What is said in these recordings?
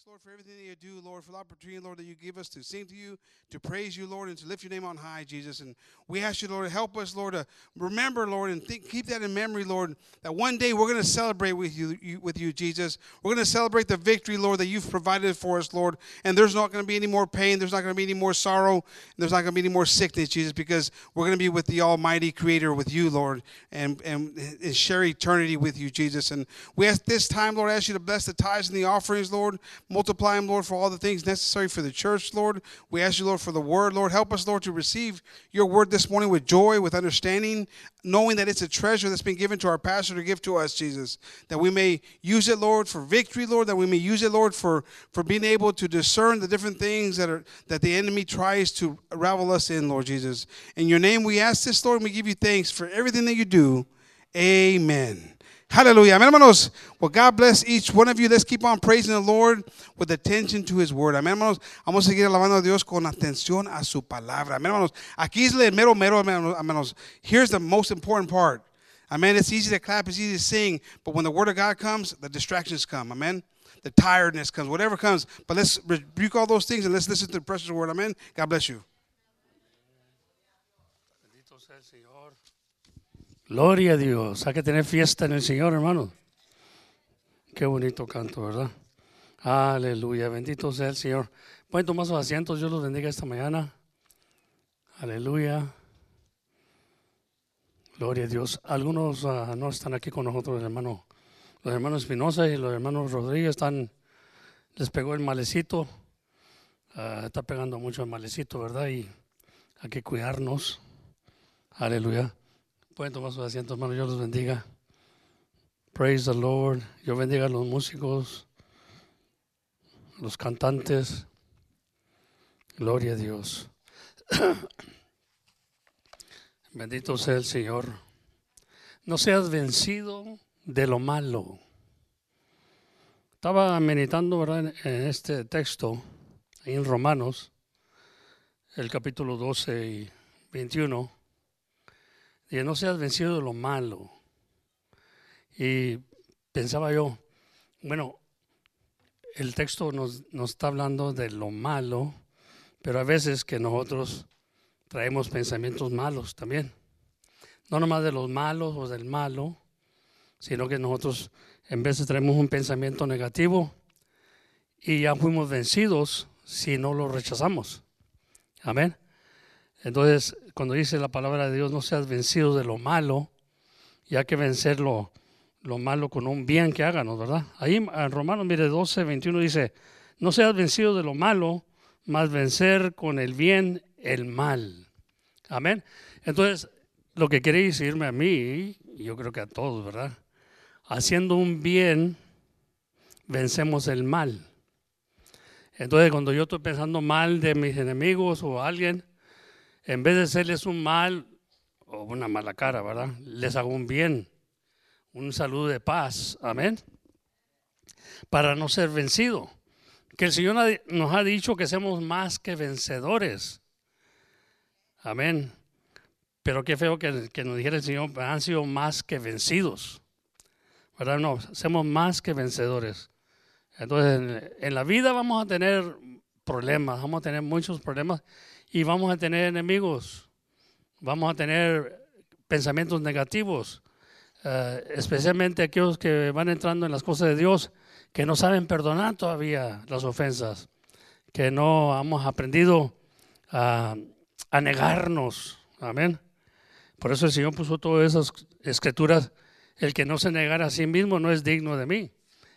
thanks, Lord, for everything that you do, Lord, for the opportunity, Lord, that you give us to sing to you, to praise you, Lord, and to lift your name on high, Jesus. And we ask you, Lord, to help us, Lord, to remember, Lord, and think, keep that in memory, Lord, that one day we're going to celebrate with you, you, with you, Jesus. We're going to celebrate the victory, Lord, that you've provided for us, Lord. And there's not going to be any more pain. There's not going to be any more sorrow. There's not going to be any more sickness, Jesus, because we're going to be with the Almighty Creator, with you, Lord, and, and, and share eternity with you, Jesus. And we ask this time, Lord, I ask you to bless the tithes and the offerings, Lord. Multiply them, Lord, for all the things necessary for the church, Lord. We ask you, Lord, for the word, Lord. Help us, Lord, to receive your word this morning with joy, with understanding, knowing that it's a treasure that's been given to our pastor to give to us, Jesus. That we may use it, Lord, for victory, Lord. That we may use it, Lord, for, for being able to discern the different things that are that the enemy tries to ravel us in, Lord Jesus. In your name we ask this, Lord, and we give you thanks for everything that you do. Amen. Hallelujah. Amen, hermanos. Well, God bless each one of you. Let's keep on praising the Lord with attention to His word. Amén, hermanos. Vamos a seguir alabando a Dios con atención a su palabra. Amén, hermanos. Aquí es el mero, mero, hermanos. Here's the most important part. Amen. It's easy to clap, it's easy to sing, but when the word of God comes, the distractions come. Amen. The tiredness comes, whatever comes. But let's rebuke all those things and let's listen to the precious word. Amen. God bless you. Gloria a Dios. Hay que tener fiesta en el Señor, hermano. Qué bonito canto, ¿verdad? Aleluya. Bendito sea el Señor. Pueden tomar sus asientos. Dios los bendiga esta mañana. Aleluya. Gloria a Dios. Algunos uh, no están aquí con nosotros, hermano. Los hermanos Espinosa y los hermanos Rodríguez están, les pegó el malecito. Uh, está pegando mucho el malecito, ¿verdad? Y hay que cuidarnos. Aleluya. Pueden tomar sus asientos, hermano. Dios los bendiga. Praise the Lord. Yo bendiga a los músicos, los cantantes. Gloria a Dios. Bendito sea el Señor. No seas vencido de lo malo. Estaba meditando en este texto, en Romanos, el capítulo 12 y 21 y no seas vencido de lo malo. Y pensaba yo, bueno, el texto nos, nos, está hablando de lo malo, pero a veces que nosotros traemos pensamientos malos también. No nomás de los malos o del malo, sino que nosotros en veces traemos un pensamiento negativo y ya fuimos vencidos si no lo rechazamos. Amén. Entonces, cuando dice la palabra de Dios, no seas vencido de lo malo, ya que vencer lo, malo con un bien que háganos, ¿verdad? Ahí en Romanos, mire, 12, 21 dice, no seas vencido de lo malo, más vencer con el bien el mal. Amén. Entonces, lo que quiere decirme a mí, y yo creo que a todos, ¿verdad? Haciendo un bien, vencemos el mal. Entonces, cuando yo estoy pensando mal de mis enemigos o alguien, en vez de hacerles un mal o una mala cara, ¿verdad? Les hago un bien, un saludo de paz, amén, para no ser vencido. Que el Señor nos ha dicho que somos más que vencedores, amén. Pero qué feo que, nos dijera el Señor, han sido más que vencidos, ¿verdad? No, somos más que vencedores. Entonces, en la vida vamos a tener problemas, vamos a tener muchos problemas y vamos a tener enemigos, vamos a tener pensamientos negativos, eh, especialmente aquellos que van entrando en las cosas de Dios, que no saben perdonar todavía las ofensas, que no hemos aprendido a, a negarnos. Amén. Por eso el Señor puso todas esas escrituras. El que no se negara a sí mismo no es digno de mí.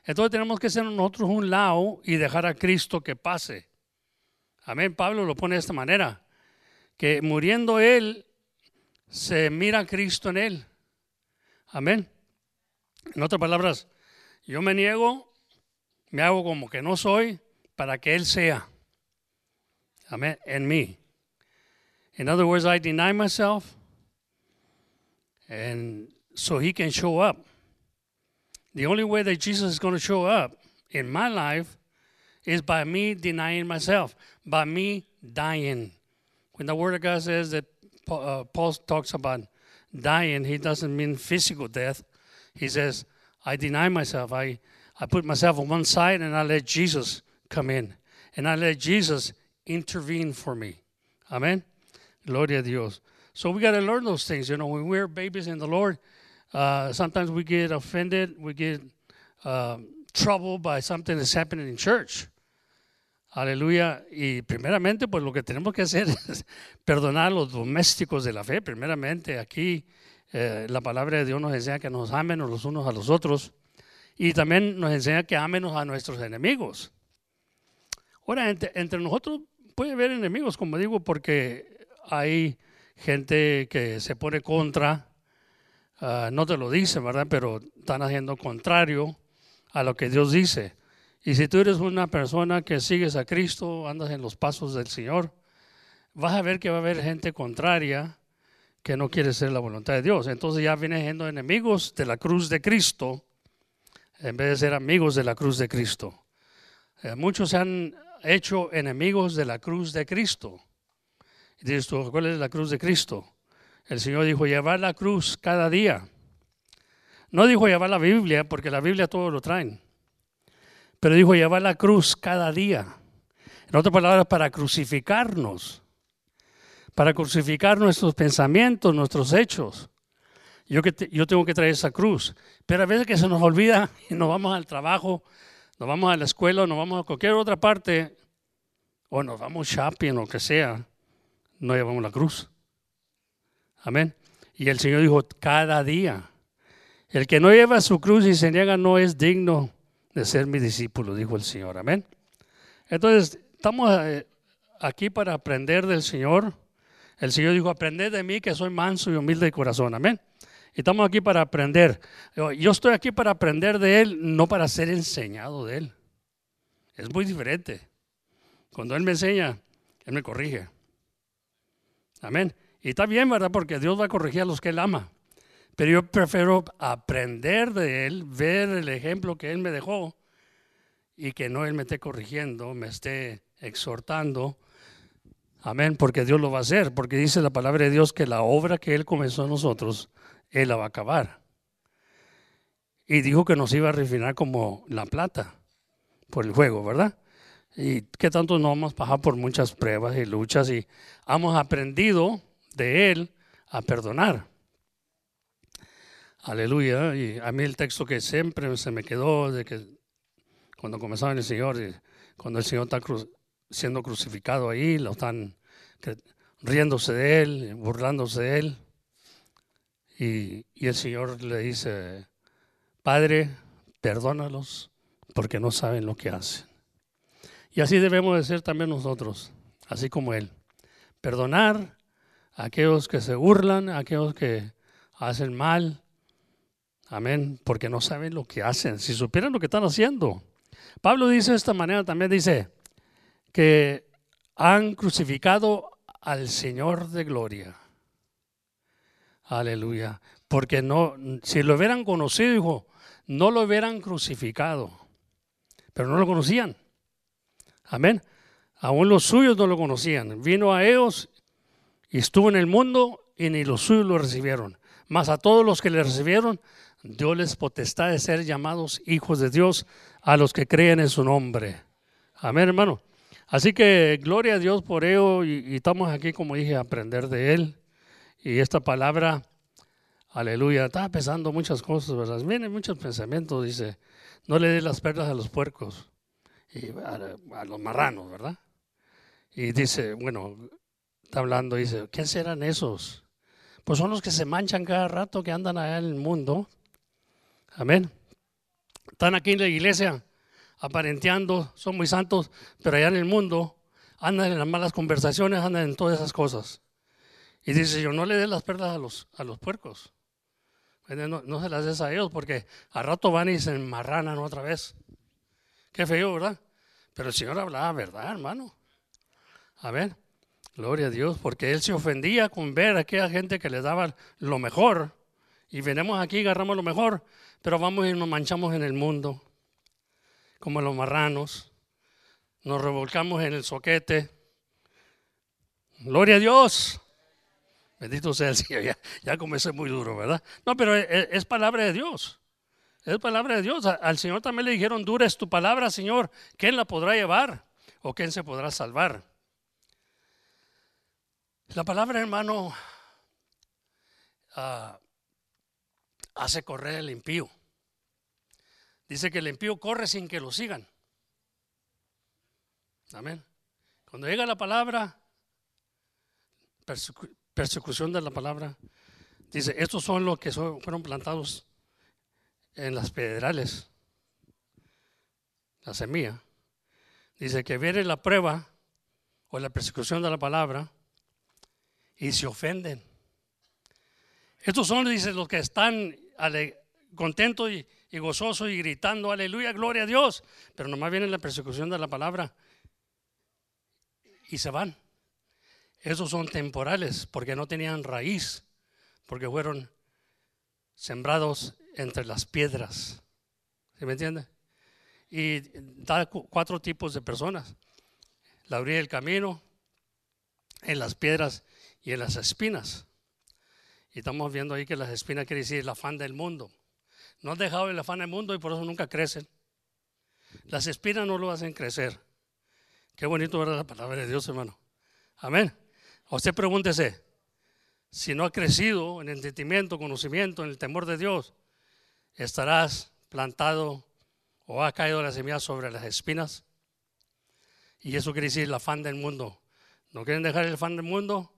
Entonces tenemos que ser nosotros un lado y dejar a Cristo que pase. Amén. Pablo lo pone de esta manera, que muriendo él, se mira a Cristo en él. Amén. En otras palabras, yo me niego, me hago como que no soy para que Él sea. Amén. En mí. In other words, I deny myself and so He can show up. The only way that Jesus is going to show up in my life is by me denying myself, by me dying. When the Word of God says that uh, Paul talks about dying, he doesn't mean physical death. He says, I deny myself. I, I put myself on one side and I let Jesus come in. And I let Jesus intervene for me. Amen. Gloria a Dios. So we got to learn those things. You know, when we're babies in the Lord, uh, sometimes we get offended, we get um, troubled by something that's happening in church. Aleluya. Y primeramente, pues lo que tenemos que hacer es perdonar a los domésticos de la fe. Primeramente, aquí eh, la palabra de Dios nos enseña que nos amen los unos a los otros. Y también nos enseña que amenos a nuestros enemigos. Ahora, entre, nosotros puede haber enemigos, como digo, porque hay gente que se pone contra, uh, no te lo dicen, ¿verdad? Pero están haciendo contrario a lo que Dios dice. Y si tú eres una persona que sigues a Cristo, andas en los pasos del Señor, vas a ver que va a haber gente contraria que no quiere ser la voluntad de Dios. Entonces ya vienen siendo enemigos de la cruz de Cristo en vez de ser amigos de la cruz de Cristo. Eh, muchos se han hecho enemigos de la cruz de Cristo. Dices tú, ¿cuál es la cruz de Cristo? El Señor dijo, llevar la cruz cada día. No dijo llevar la Biblia, porque la Biblia todo lo traen. Pero dijo llevar la cruz cada día. En otras palabras, para crucificarnos. Para crucificar nuestros pensamientos, nuestros hechos. Yo, que yo tengo que traer esa cruz. Pero a veces que se nos olvida y nos vamos al trabajo, nos vamos a la escuela, nos vamos a cualquier otra parte, o nos vamos shopping o lo que sea, no llevamos la cruz. Amén. Y el Señor dijo, cada día. El que no lleva su cruz y se niega no es digno de ser mi discípulo, dijo el Señor. Amén. Entonces, estamos eh, aquí para aprender del Señor. El Señor dijo, aprended de mí que soy manso y humilde de corazón. Amén. Y estamos aquí para aprender. Yo estoy aquí para aprender de Él, no para ser enseñado de Él. Es muy diferente. Cuando Él me enseña, Él me corrige. Amén. Y está bien, ¿verdad? Porque Dios va a corregir a los que Él ama. Pero yo prefiero aprender de Él, ver el ejemplo que Él me dejó y que no Él me esté corrigiendo, me esté exhortando. Amén, porque Dios lo va a hacer, porque dice la palabra de Dios que la obra que Él comenzó a nosotros, Él la va a acabar. Y dijo que nos iba a refinar como la plata por el juego, ¿verdad? Y que tanto no hemos pasado por muchas pruebas y luchas y hemos aprendido de Él a perdonar. Aleluya. Y a mí el texto que siempre se me quedó de que cuando comenzaban el Señor, cuando el Señor está siendo crucificado ahí, lo están riéndose de Él, burlándose de Él. Y, y el Señor le dice, Padre, perdónalos porque no saben lo que hacen. Y así debemos de ser también nosotros, así como Él. Perdonar a aquellos que se burlan, a aquellos que hacen mal. Amén, porque no saben lo que hacen. Si supieran lo que están haciendo. Pablo dice de esta manera, también dice que han crucificado al Señor de gloria. Aleluya. Porque no, si lo hubieran conocido, hijo, no lo hubieran crucificado. Pero no lo conocían. Amén. Aún los suyos no lo conocían. Vino a ellos y estuvo en el mundo y ni los suyos lo recibieron. Mas a todos los que le recibieron, Dios les potestad de ser llamados hijos de Dios a los que creen en su nombre. Amén, hermano. Así que gloria a Dios por ello y, estamos aquí, como dije, a aprender de Él. Y esta palabra, aleluya, está pensando muchas cosas, ¿verdad? Vienen muchos pensamientos, dice, no le des las perlas a los puercos y a, a, los marranos, ¿verdad? Y dice, bueno, está hablando, dice, ¿quién serán esos? Pues son los que se manchan cada rato, que andan allá en el mundo. Amén. Están aquí en la iglesia aparenteando, son muy santos, pero allá en el mundo andan en las malas conversaciones, andan en todas esas cosas. Y dice, yo no le dé las perlas a los, a los puercos. No, no, se las des a ellos porque a rato van y se enmarranan otra vez. Qué feo, ¿verdad? Pero el Señor hablaba verdad, hermano. A ver, gloria a Dios, porque Él se ofendía con ver a aquella gente que le daba lo mejor. Y venimos aquí, agarramos lo mejor, pero vamos y nos manchamos en el mundo, como los marranos. Nos revolcamos en el soquete. Gloria a Dios. Bendito sea el Señor. Ya, ya comencé muy duro, ¿verdad? No, pero es, es palabra de Dios. Es palabra de Dios. Al Señor también le dijeron, dura es tu palabra, Señor. ¿Quién la podrá llevar? ¿O quién se podrá salvar? La palabra, hermano, ah, hace correr el impío. Dice que el impío corre sin que lo sigan. Amén. Cuando llega la palabra, persecu- persecución de la palabra, dice, estos son los que fueron plantados en las pedrales, la semilla. Dice que viene la prueba o la persecución de la palabra y se ofenden. Estos son, dice, los que están contentos y, y gozosos y gritando, aleluya, gloria a Dios. Pero nomás viene la persecución de la palabra y se van. Esos son temporales porque no tenían raíz, porque fueron sembrados entre las piedras. ¿Sí me entiende? Y da cu- cuatro tipos de personas. La orilla del camino, en las piedras y en las espinas. Y estamos viendo ahí que las espinas quiere decir el afán del mundo. No han dejado el afán del mundo y por eso nunca crecen. Las espinas no lo hacen crecer. Qué bonito ver la palabra de Dios, hermano. Amén. Usted pregúntese, si no ha crecido en entendimiento, conocimiento, en el temor de Dios, estarás plantado o ha caído la semilla sobre las espinas. Y eso quiere decir el afán del mundo. No quieren dejar el afán del mundo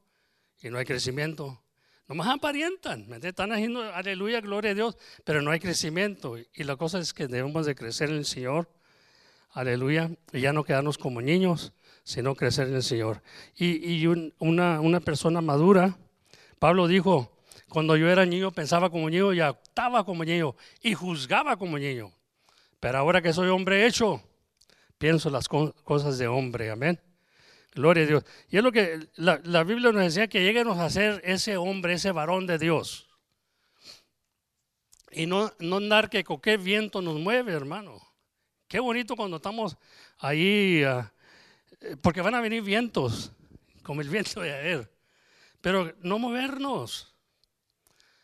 y no hay crecimiento. Nomás aparentan, están haciendo aleluya, gloria a Dios, pero no hay crecimiento. Y la cosa es que debemos de crecer en el Señor, aleluya, y ya no quedarnos como niños, sino crecer en el Señor. Y, y un- una, una persona madura, Pablo dijo, cuando yo era niño pensaba como niño y actuaba como niño y juzgaba como niño. Pero ahora que soy hombre hecho, pienso las co- cosas de hombre, amén. Gloria a Dios. Y es lo que la, la Biblia nos decía que lleguemos a ser ese hombre, ese varón de Dios. Y no, no andar que con qué viento nos mueve, hermano. Qué bonito cuando estamos ahí, ah, eh, porque van a venir vientos, como el viento de ayer. Pero no movernos.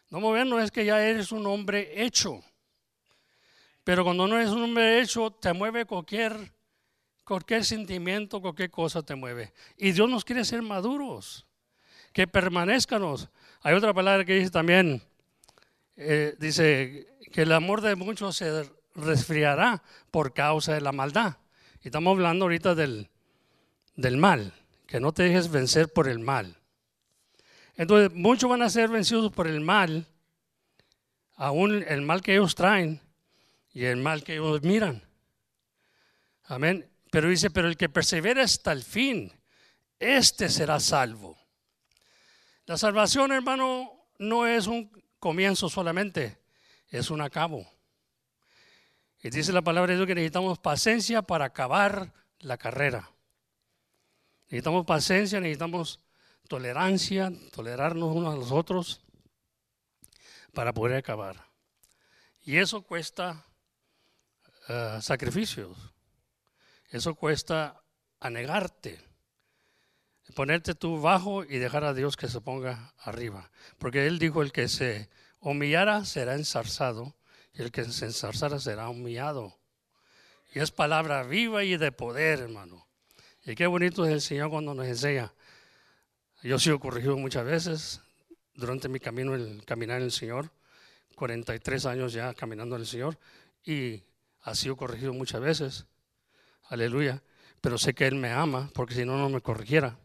No movernos es que ya eres un hombre hecho. Pero cuando no eres un hombre hecho, te mueve cualquier, cualquier sentimiento, cualquier cosa te mueve. Y Dios nos quiere ser maduros, que permanezcanos. Hay otra palabra que dice también, eh, dice que el amor de muchos se resfriará por causa de la maldad. Y estamos hablando ahorita del, del mal, que no te dejes vencer por el mal. Entonces, muchos van a ser vencidos por el mal, aún el mal que ellos traen y el mal que ellos miran. Amén. Pero dice, pero el que persevera hasta el fin, este será salvo. La salvación, hermano, no es un comienzo solamente, es un acabo. Y dice la palabra de Dios que necesitamos paciencia para acabar la carrera. Necesitamos paciencia, necesitamos tolerancia, tolerarnos unos a los otros para poder acabar. Y eso cuesta eh, sacrificios. Eso cuesta anegarte, ponerte tú bajo y dejar a Dios que se ponga arriba. Porque Él dijo, el que se humillara será ensarzado y el que se ensarzara será humillado. Y es palabra viva y de poder, hermano. Y qué bonito es el Señor cuando nos enseña. Yo he sido corregido muchas veces durante mi camino, el caminar en el Señor. 43 años ya caminando en el Señor. Y ha sido corregido muchas veces. Aleluya. Pero sé que Él me ama, porque si no, no me corrigiera.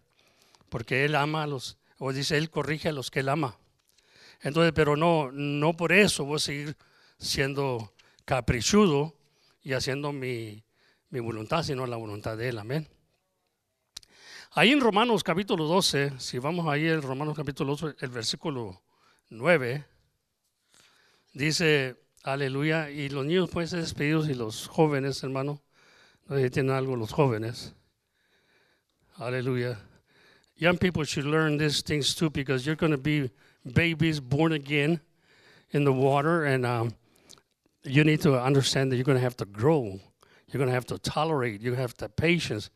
Porque Él ama a los, o dice, Él corrige a los que Él ama. Entonces, pero no, no por eso voy a seguir siendo caprichudo y haciendo mi, mi voluntad, sino la voluntad de Él. Amén. Ahí en Romanos capítulo 12, si vamos ahí en Romanos capítulo 12, el versículo 9, dice, aleluya, y los niños pueden ser despedidos y los jóvenes, hermano, tienen algo los jóvenes. Aleluya. Young people should learn these things too because you're going to be babies born again in the water, and um, you need to understand that you're going to have to grow. You're going to have to tolerate. You have to patience.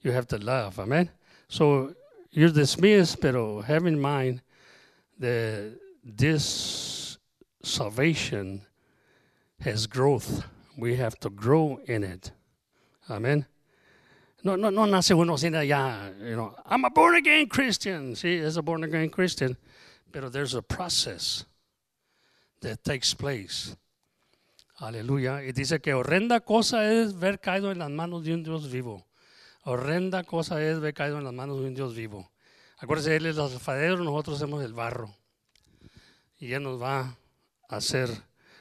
You have to love. Amen. So you're dismissed, pero have in mind that this salvation has growth. We have to grow in it. Amén. No, no, no nace uno sin allá, you know, I'm a born again Christian. Sí, es a born again Christian. Pero there's a process that takes place. Aleluya. Y dice que horrenda cosa es ver caído en las manos de un Dios vivo. Horrenda cosa es ver caído en las manos de un Dios vivo. Acuérdense, Él es el alfadero, nosotros somos el barro. Y Él nos va a hacer.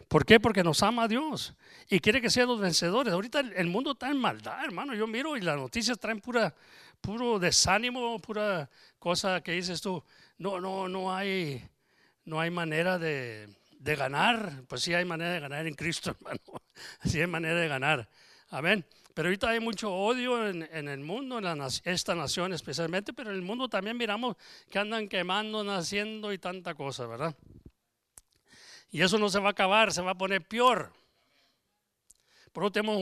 ¿Por qué? Porque nos ama Dios y quiere que seamos vencedores. Ahorita el- mundo está en maldad, hermano. Yo miro y las noticias traen pura, puro desánimo, pura cosa que dices tú. No, no, no hay, no hay manera de, de ganar. Pues sí hay manera de ganar en Cristo, hermano. Sí hay manera de ganar. Amén. Pero ahorita hay mucho odio en, en el mundo, en la esta nación especialmente, pero en el mundo también miramos que andan quemando, naciendo y tanta cosa, ¿verdad? Y eso no se va a acabar, se va a poner peor. Por eso tenemos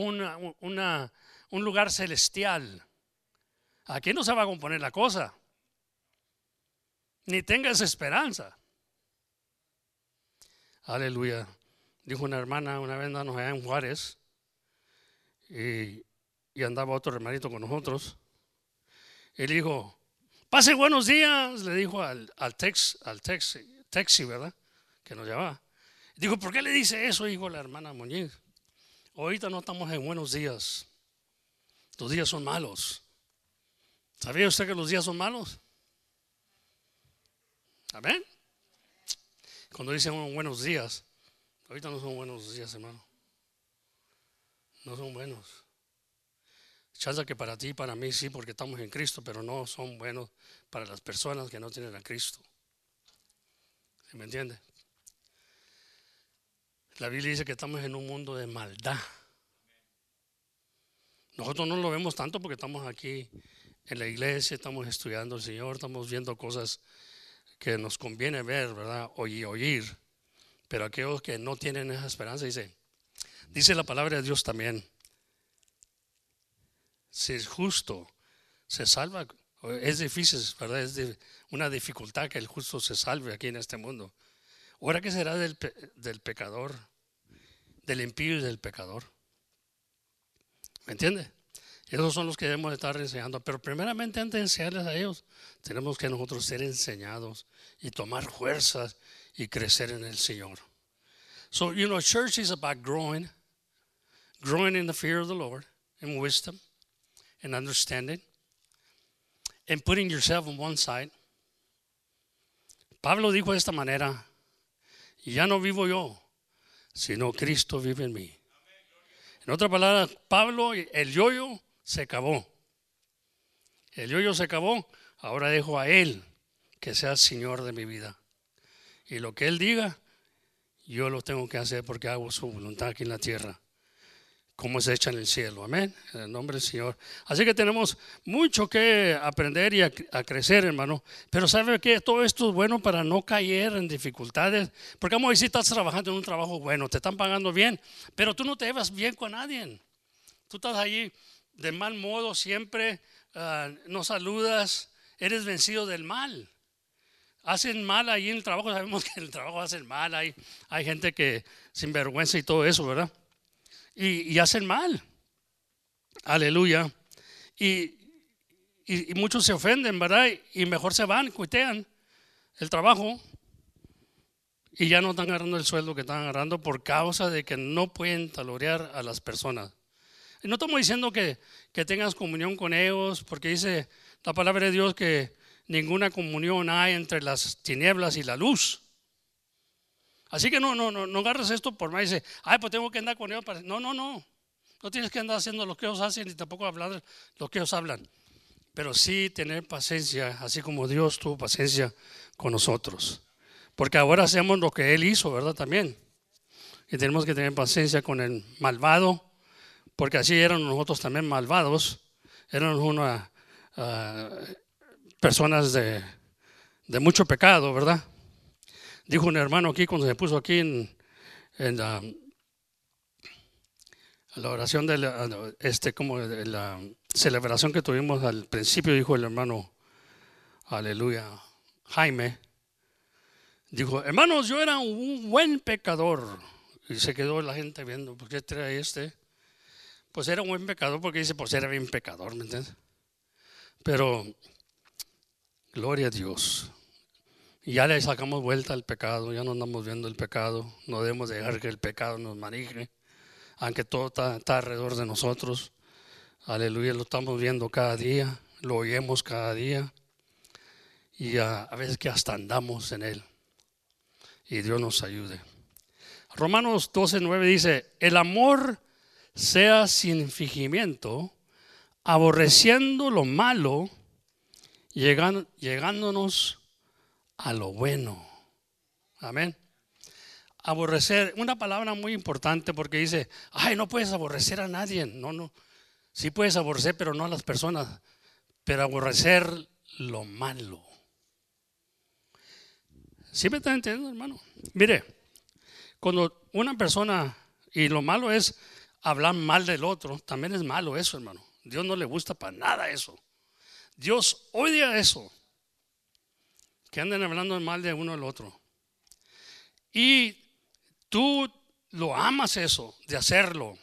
una- un lugar celestial. Aquí no se va a componer la cosa. Ni tengas esperanza. Aleluya. Dijo una hermana una vez andábamos allá en Juárez y, y andaba otro hermanito con nosotros. Él dijo, pase buenos días, le dijo al, al, tex, al tex, taxi, ¿verdad? Que nos llevaba. Dijo, ¿por qué le dice eso? Dijo la hermana Muñiz. Ahorita no estamos en buenos días. Los días son malos. ¿Sabía usted que los días son malos? Amén. Cuando dicen buenos días, ahorita no son buenos días, hermano. No son buenos. Chanza que para ti y para mí sí, porque estamos en Cristo, pero no son buenos para las personas que no tienen a Cristo. ¿Sí ¿Me entiende? La Biblia dice que estamos en un mundo de maldad. Nosotros no lo vemos tanto porque estamos aquí en la iglesia, estamos estudiando al Señor, estamos viendo cosas que nos conviene ver, ¿verdad? Oír, oír. Pero aquellos que no tienen esa esperanza, dice, dice la palabra de Dios también, si es justo, se salva. Es difícil, ¿verdad? Es una dificultad que el justo se salve aquí en este mundo. Ahora, ¿qué será del, pe- del pecador? Del impío y del pecador. ¿Me entiende? Esos son los que debemos de estar enseñando. Pero primeramente, antes de enseñarles a ellos, tenemos que nosotros ser enseñados y tomar fuerzas y crecer en el Señor. So, you know, church is about growing, growing in the fear of the Lord, in wisdom, and understanding, and putting yourself on one side. Pablo dijo de esta manera, ya no vivo yo, sino Cristo vive en mí. En otra palabra, Pablo, el yoyo se acabó. El yoyo se acabó, ahora dejo a Él que sea Señor de mi vida. Y lo que Él diga, yo lo tengo que hacer porque hago su voluntad aquí en la tierra, como se echa en el cielo. Amén. En el nombre del Señor. Así que tenemos mucho que aprender y a, a crecer, hermano. Pero sabe que todo esto es bueno para no caer en dificultades. Porque vamos a decir, estás trabajando en un trabajo bueno, te están pagando bien, pero tú no te llevas bien con nadie. Tú estás allí de mal modo siempre, ah, no saludas, eres vencido del mal. Hacen mal ahí en el trabajo, sabemos que en el trabajo hacen mal, hay, hay gente que sin vergüenza y todo eso, ¿verdad? Y, hacen mal. Aleluya. Y, y- y muchos se ofenden, ¿verdad? Y mejor se van, cuitean el trabajo y ya no están agarrando el sueldo que están agarrando por causa de que no pueden talorear a las personas. Y no estamos diciendo que, que tengas comunión con ellos, porque dice la palabra de Dios que ninguna comunión hay entre las tinieblas y la luz. Así que no, no, no, no agarres esto por más. Dice, ay, pues tengo que andar con ellos. Para... No, no, no. No tienes que andar haciendo lo que ellos hacen ni tampoco hablar lo que ellos hablan. Pero sí tener paciencia, así como Dios tuvo paciencia con nosotros. Porque ahora hacemos lo que Él hizo, ¿verdad? También. Y tenemos que tener paciencia con el malvado, porque así eran nosotros también malvados. Eran una, ah, personas de mucho pecado, ¿verdad? Dijo un hermano aquí cuando se puso aquí en, la, oración de la, este, como la celebración que tuvimos al principio, dijo el hermano, aleluya, Jaime, dijo, hermanos, yo era un buen pecador. Y se quedó la gente viendo, ¿por qué trae este? Pues era un buen pecador porque dice, pues era bien pecador, ¿me entiendes? Pero, gloria a Dios. Ya le sacamos vuelta al pecado, ya no andamos viendo el pecado, no debemos dejar que el pecado nos maneje, aunque todo está, está alrededor de nosotros. Aleluya, lo estamos viendo cada día, lo oímos cada día y a, a veces que hasta andamos en él. Y Dios nos ayude. Romanos 12, 9 dice, el amor sea sin fingimiento, aborreciendo lo malo, llegan- llegándonos a lo bueno. Amén. Aborrecer, una palabra muy importante porque dice, ay, no puedes aborrecer a nadie. No, no. Sí puedes aborrecer, pero no a las personas. Pero aborrecer lo malo. ¿Sí me está entendiendo, hermano? Mire, cuando una persona, y lo malo es hablar mal del otro, también es malo eso, hermano. Dios no le gusta para nada eso. Dios odia eso. Que anden hablando mal de uno del otro. Y tú lo amas eso, de hacerlo.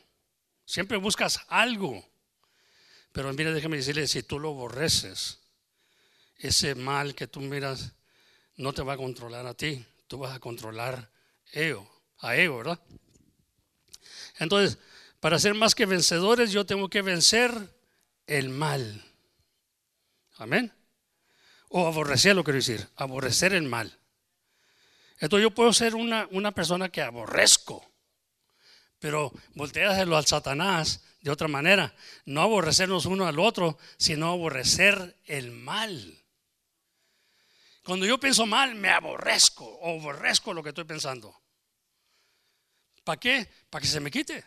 Siempre buscas algo. Pero mira, déjame decirle, si tú lo aborreces, ese mal que tú miras no te va a controlar a ti, tú vas a controlar ello, a ello, ¿verdad? Entonces, para ser más que vencedores, yo tengo que vencer el mal. Amén. O aborrecer, lo quiero decir, aborrecer el mal. Entonces yo puedo ser una, una persona que aborrezco, pero volteáselo al Satanás de otra manera. No aborrecernos uno al otro, sino aborrecer el mal. Cuando yo pienso mal, me aborrezco o aborrezco lo que estoy pensando. ¿Para qué? Para que se me quite.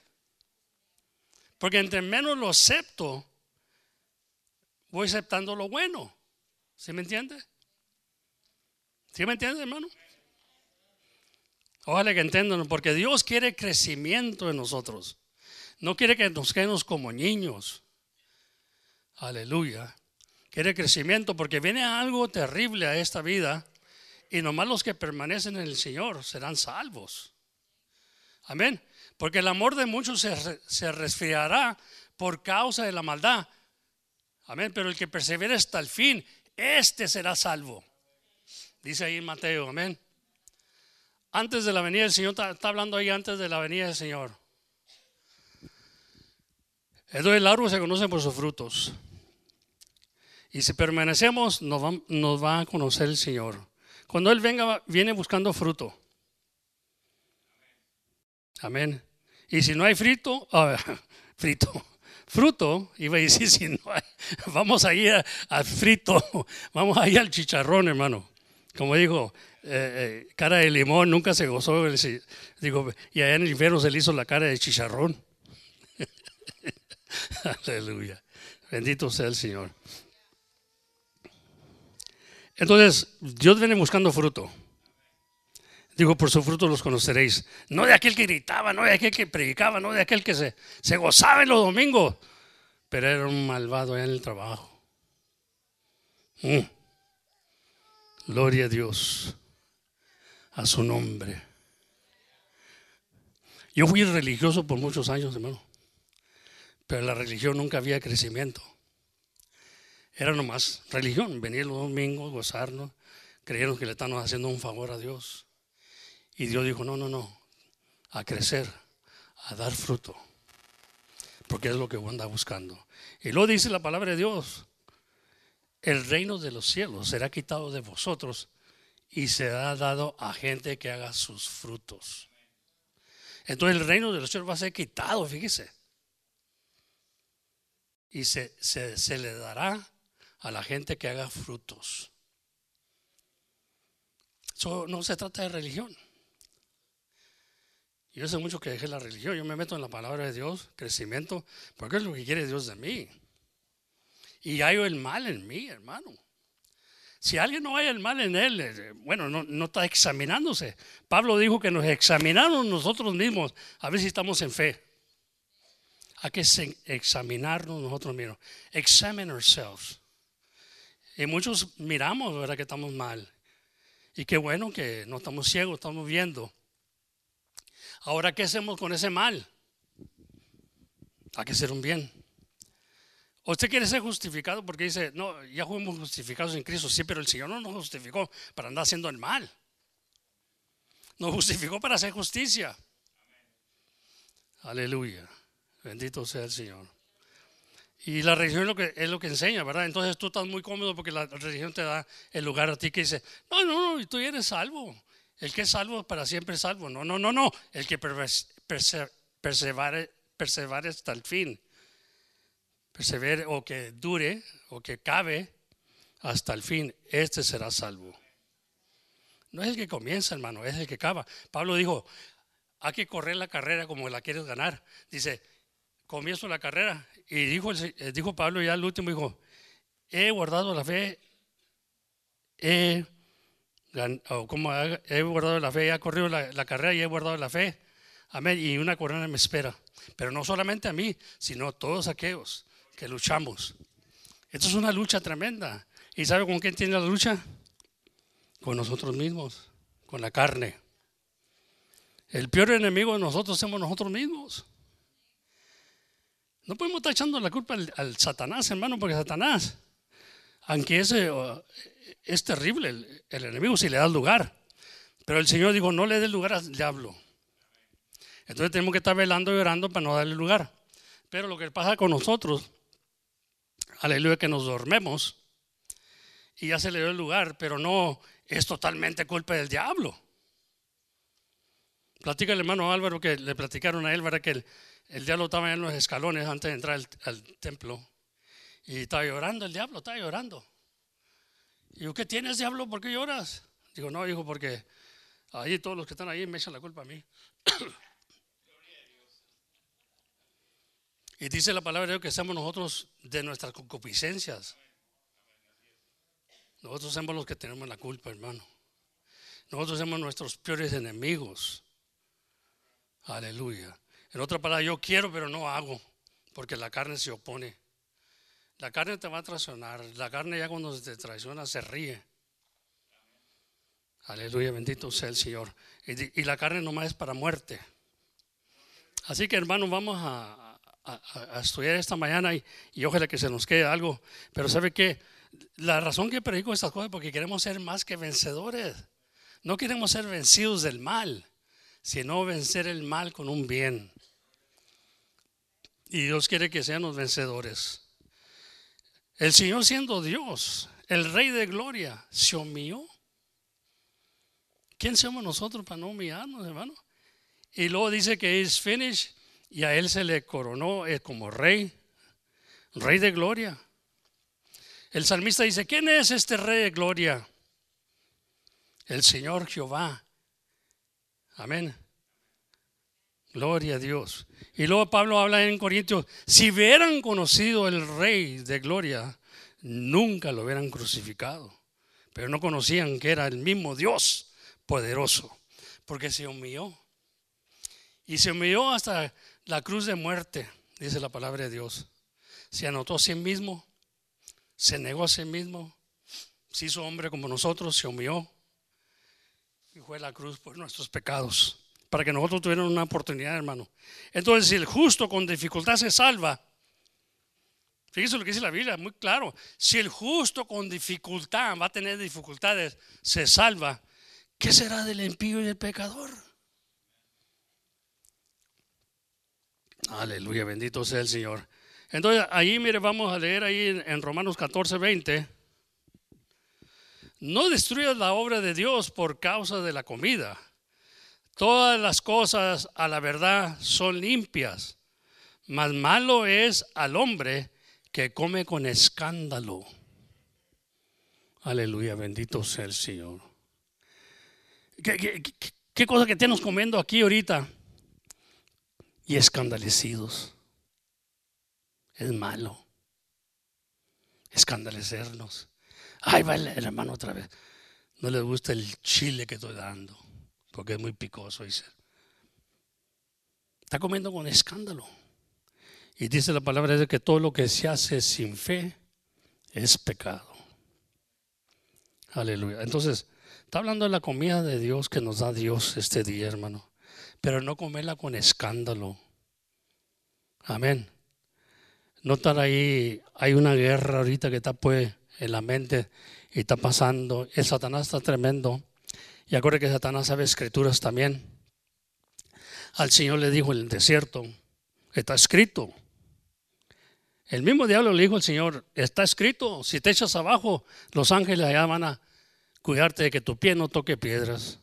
Porque entre menos lo acepto, voy aceptando lo bueno. ¿Sí me entiende? ¿Sí me entiende, hermano? Ojalá que entiendan, porque Dios quiere crecimiento en nosotros. No quiere que nos quedemos como niños. Aleluya. Quiere crecimiento porque viene algo terrible a esta vida y nomás los que permanecen en el Señor serán salvos. Amén. Porque el amor de muchos se, se resfriará por causa de la maldad. Amén. Pero el que persevera hasta el fin, este será salvo. Dice ahí Mateo. Amén. Antes de la venida del Señor, está, hablando ahí antes de la venida del Señor. El árbol se conoce por sus frutos. Y si permanecemos, nos va, nos a conocer el Señor. Cuando Él venga, viene buscando fruto. Amén. Y si no hay frito, ah, frito, fruto, iba a decir si no hay, vamos a ir al frito, vamos a ir al chicharrón, hermano. Como dijo, eh, eh, cara de limón nunca se gozó. Digo, y allá en el infierno se le hizo la cara de chicharrón. Aleluya. Bendito sea el Señor. Entonces, Dios viene buscando fruto. Digo, por su fruto los conoceréis. No de aquel que gritaba, no de aquel que predicaba, no de aquel que se, gozaba en los domingos, pero era un malvado en el trabajo. Mm. Gloria a Dios, a su nombre. Yo fui religioso por muchos años, hermano, pero en la religión nunca había crecimiento. Era nomás religión, venir los domingos, gozarnos, creyeron que le estamos haciendo un favor a Dios. Y Dios dijo, no, no, no, a crecer, a dar fruto, porque es lo que anda buscando. Y luego dice la palabra de Dios, el reino de los cielos será quitado de vosotros y será dado a gente que haga sus frutos. Entonces el reino de los cielos va a ser quitado, fíjese. Y se, se, se le dará a la gente que haga frutos. Eso no se trata de religión. Yo sé mucho que dejé la religión, yo me meto en la palabra de Dios, crecimiento, porque es lo que quiere Dios de mí. Y hallo el mal en mí, hermano. Si alguien no haya el mal en él, eh, bueno, no, no está examinándose. Pablo dijo que nos examinamos nosotros mismos a ver si estamos en fe. Hay que examinarnos nosotros mismos. Examine ourselves. Y muchos miramos, ¿verdad? Que estamos mal. Y qué bueno que no estamos ciegos, estamos viendo. Ahora, ¿qué hacemos con ese mal? Hay que hacer un bien. Usted quiere ser justificado porque dice, no, ya fuimos justificados en Cristo, sí, pero el Señor no nos justificó para andar haciendo el mal. Nos justificó para hacer justicia. Aleluya. Bendito sea el Señor. Y la religión es lo que, es lo que enseña, ¿verdad? Entonces tú estás muy cómodo porque la religión te da el lugar a ti que dice, no, no, no, tú eres salvo. El que es salvo para siempre es salvo. No, no, no, no. El que persevere, hasta el fin. Persevere o que dure o que cabe hasta el fin. Este será salvo. No es el que comienza, hermano, es el que acaba. Pablo dijo, hay que correr la carrera como la quieres ganar. Dice, comienzo la carrera. Y dijo, dijo Pablo ya al último, dijo, he guardado la fe, he, como he guardado la fe, he corrido la, carrera y he guardado la fe. Amén. Y una corona me espera. Pero no solamente a mí, sino a todos aquellos que luchamos. Esto es una lucha tremenda. ¿Y sabe con quién tiene la lucha? Con nosotros mismos, con la carne. El peor enemigo de nosotros somos nosotros mismos. No podemos estar echando la culpa al, Satanás, hermano, porque Satanás, aunque ese, es terrible el, enemigo si le da lugar. Pero el Señor dijo, no le dé lugar al diablo. Entonces tenemos que estar velando y orando para no darle lugar. Pero lo que pasa con nosotros, aleluya, que nos dormemos y ya se le dio el lugar, pero no es totalmente culpa del diablo. Platica el hermano Álvaro que le platicaron a él. Que el, diablo estaba en los escalones antes de entrar al, templo y estaba llorando, el diablo estaba llorando. Y digo, ¿qué tienes, diablo? ¿Por qué lloras? Digo, no, hijo, porque ahí todos los que están ahí me echan la culpa a mí. y dice la palabra de Dios que somos nosotros de nuestras concupiscencias. Nosotros somos los que tenemos la culpa, hermano. Nosotros somos nuestros peores enemigos. Aleluya. En otra palabra, yo quiero, pero no hago, porque la carne se opone. La carne te va a traicionar. La carne ya cuando te traiciona se ríe. Aleluya, bendito sea el Señor. Y, la carne nomás es para muerte. Así que hermanos, vamos a, estudiar esta mañana y, y, ojalá que se nos quede algo. Pero ¿sabe qué? La razón que predico estas cosas es porque queremos ser más que vencedores. No queremos ser vencidos del mal sino vencer el mal con un bien. Y Dios quiere que seamos vencedores. El Señor siendo Dios, el Rey de Gloria, se humilló. ¿Quién somos nosotros para no humillarnos, hermano? Y luego dice que es finished y a él se le coronó eh, como rey, rey de gloria. El salmista dice, ¿quién es este rey de gloria? El Señor Jehová, Amén. Gloria a Dios. Y luego Pablo habla en Corintios, si hubieran conocido el rey de gloria, nunca lo hubieran crucificado. Pero no conocían que era el mismo Dios poderoso, porque se humilló. Y se humilló hasta la cruz de muerte, dice la palabra de Dios. Se anotó a sí mismo, se negó a sí mismo, se hizo hombre como nosotros, se humilló y fue la cruz por nuestros pecados, para que nosotros tuviéramos una oportunidad, hermano. Entonces, si el justo con dificultad se salva, fíjese lo que dice la Biblia, muy claro, si el justo con dificultad va a tener dificultades, se salva, ¿qué será del impío y del pecador? Aleluya, bendito sea el Señor. Entonces, ahí, mire, vamos a leer ahí en Romanos 14, 20. No destruyas la obra de Dios por causa de la comida. Todas las cosas a la verdad son limpias, mas malo es al hombre que come con escándalo. Aleluya, bendito sea el Señor. ¿Qué, cosa que tenemos comiendo aquí ahorita? Y escandalecidos. Es malo escandalecernos. Ay, va el hermano otra vez. No le gusta el chile que estoy dando, porque es muy picoso, dice. Está comiendo con escándalo. Y dice la palabra de que todo lo que se hace sin fe es pecado. Aleluya. Entonces, está hablando de la comida de Dios que nos da Dios este día, hermano. pero no comerla con escándalo. Amén. No estar ahí, hay una guerra ahorita que está pues en la mente y está pasando. El Satanás está tremendo. Y acuérdate que Satanás sabe escrituras también. Al Señor le dijo en el desierto, está escrito. El mismo diablo le dijo al Señor, está escrito, si te echas abajo, los ángeles allá van a cuidarte de que tu pie no toque piedras.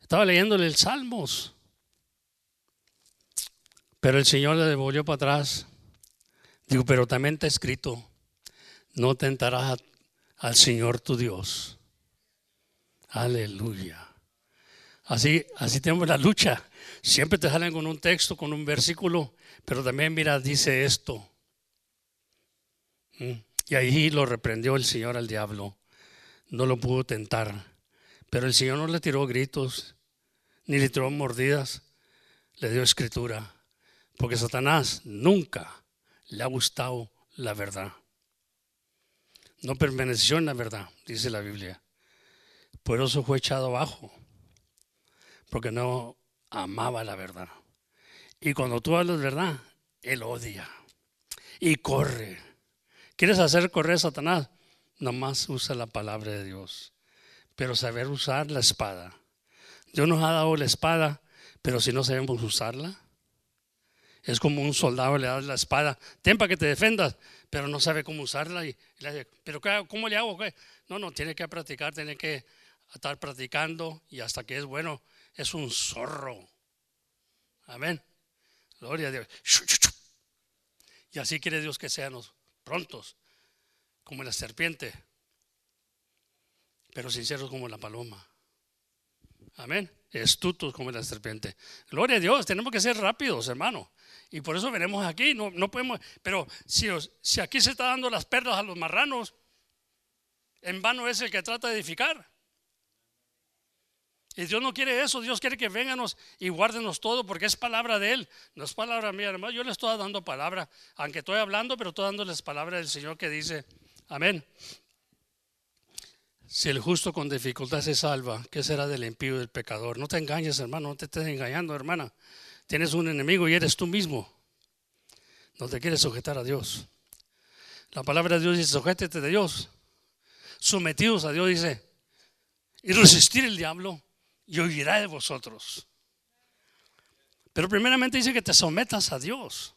Estaba leyéndole el Salmos. Pero el Señor le devolvió para atrás. Digo, pero también está escrito, no tentarás al Señor tu Dios. Aleluya. Así, así tenemos la lucha. Siempre te salen con un texto, con un versículo, pero también mira, dice esto. Mm. Y ahí lo reprendió el Señor al diablo. No lo pudo tentar. Pero el Señor no le tiró gritos, ni le tiró mordidas, le dio escritura. Porque Satanás nunca le ha gustado la verdad. No permaneció en la verdad, dice la Biblia. Por eso fue echado abajo, porque no amaba la verdad. Y cuando tú hablas verdad, él odia y corre. ¿Quieres hacer correr a Satanás? Nomás usa la palabra de Dios, pero saber usar la espada. Dios nos ha dado la espada, pero si no sabemos usarla, es como un soldado le da la espada, ten para que te defendas, pero no sabe cómo usarla. Y, le dice, pero ¿cómo le hago? No, no, tiene que practicar, tiene que estar practicando y hasta que es bueno, es un zorro. Amén. Gloria a Dios. Y así quiere Dios que seamos prontos, como la serpiente, pero sinceros como la paloma. Amén. Estutos como la serpiente. Gloria a Dios, tenemos que ser rápidos, hermano. Y por eso venimos aquí, no, no podemos, pero si, si aquí se está dando las perlas a los marranos, en vano es el que trata de edificar. Y Dios no quiere eso, Dios quiere que venganos y guárdenos todo porque es palabra de Él, no es palabra mía, hermano. Yo le estoy dando palabra, aunque estoy hablando, pero estoy dándoles palabra del Señor que dice, amén. Si el justo con dificultad se salva, ¿qué será del impío y del pecador? No te engañes, hermano, no te estés engañando, hermana. Tienes un enemigo y eres tú mismo. No te quieres sujetar a Dios. La palabra de Dios dice, sujétete de Dios. Sometidos a Dios dice, y resistir el diablo y oirá de vosotros. Pero primeramente dice que te sometas a Dios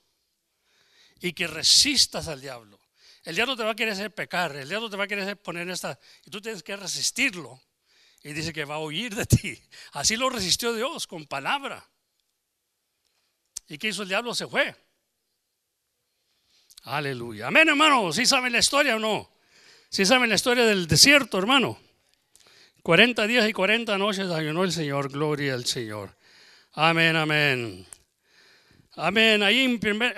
y que resistas al diablo. El diablo te va a querer hacer pecar, el diablo te va a querer poner en esta, y tú tienes que resistirlo. Y dice que va a oír de ti. Así lo resistió Dios con palabra. ¿Y qué hizo el diablo? Se fue. Aleluya. Amén, hermano. ¿Sí saben la historia o no? ¿Sí saben la historia del desierto, hermano? 40 días y 40 noches ayunó el Señor. Gloria al Señor. Amén, amén. Amén. Ahí en, primer,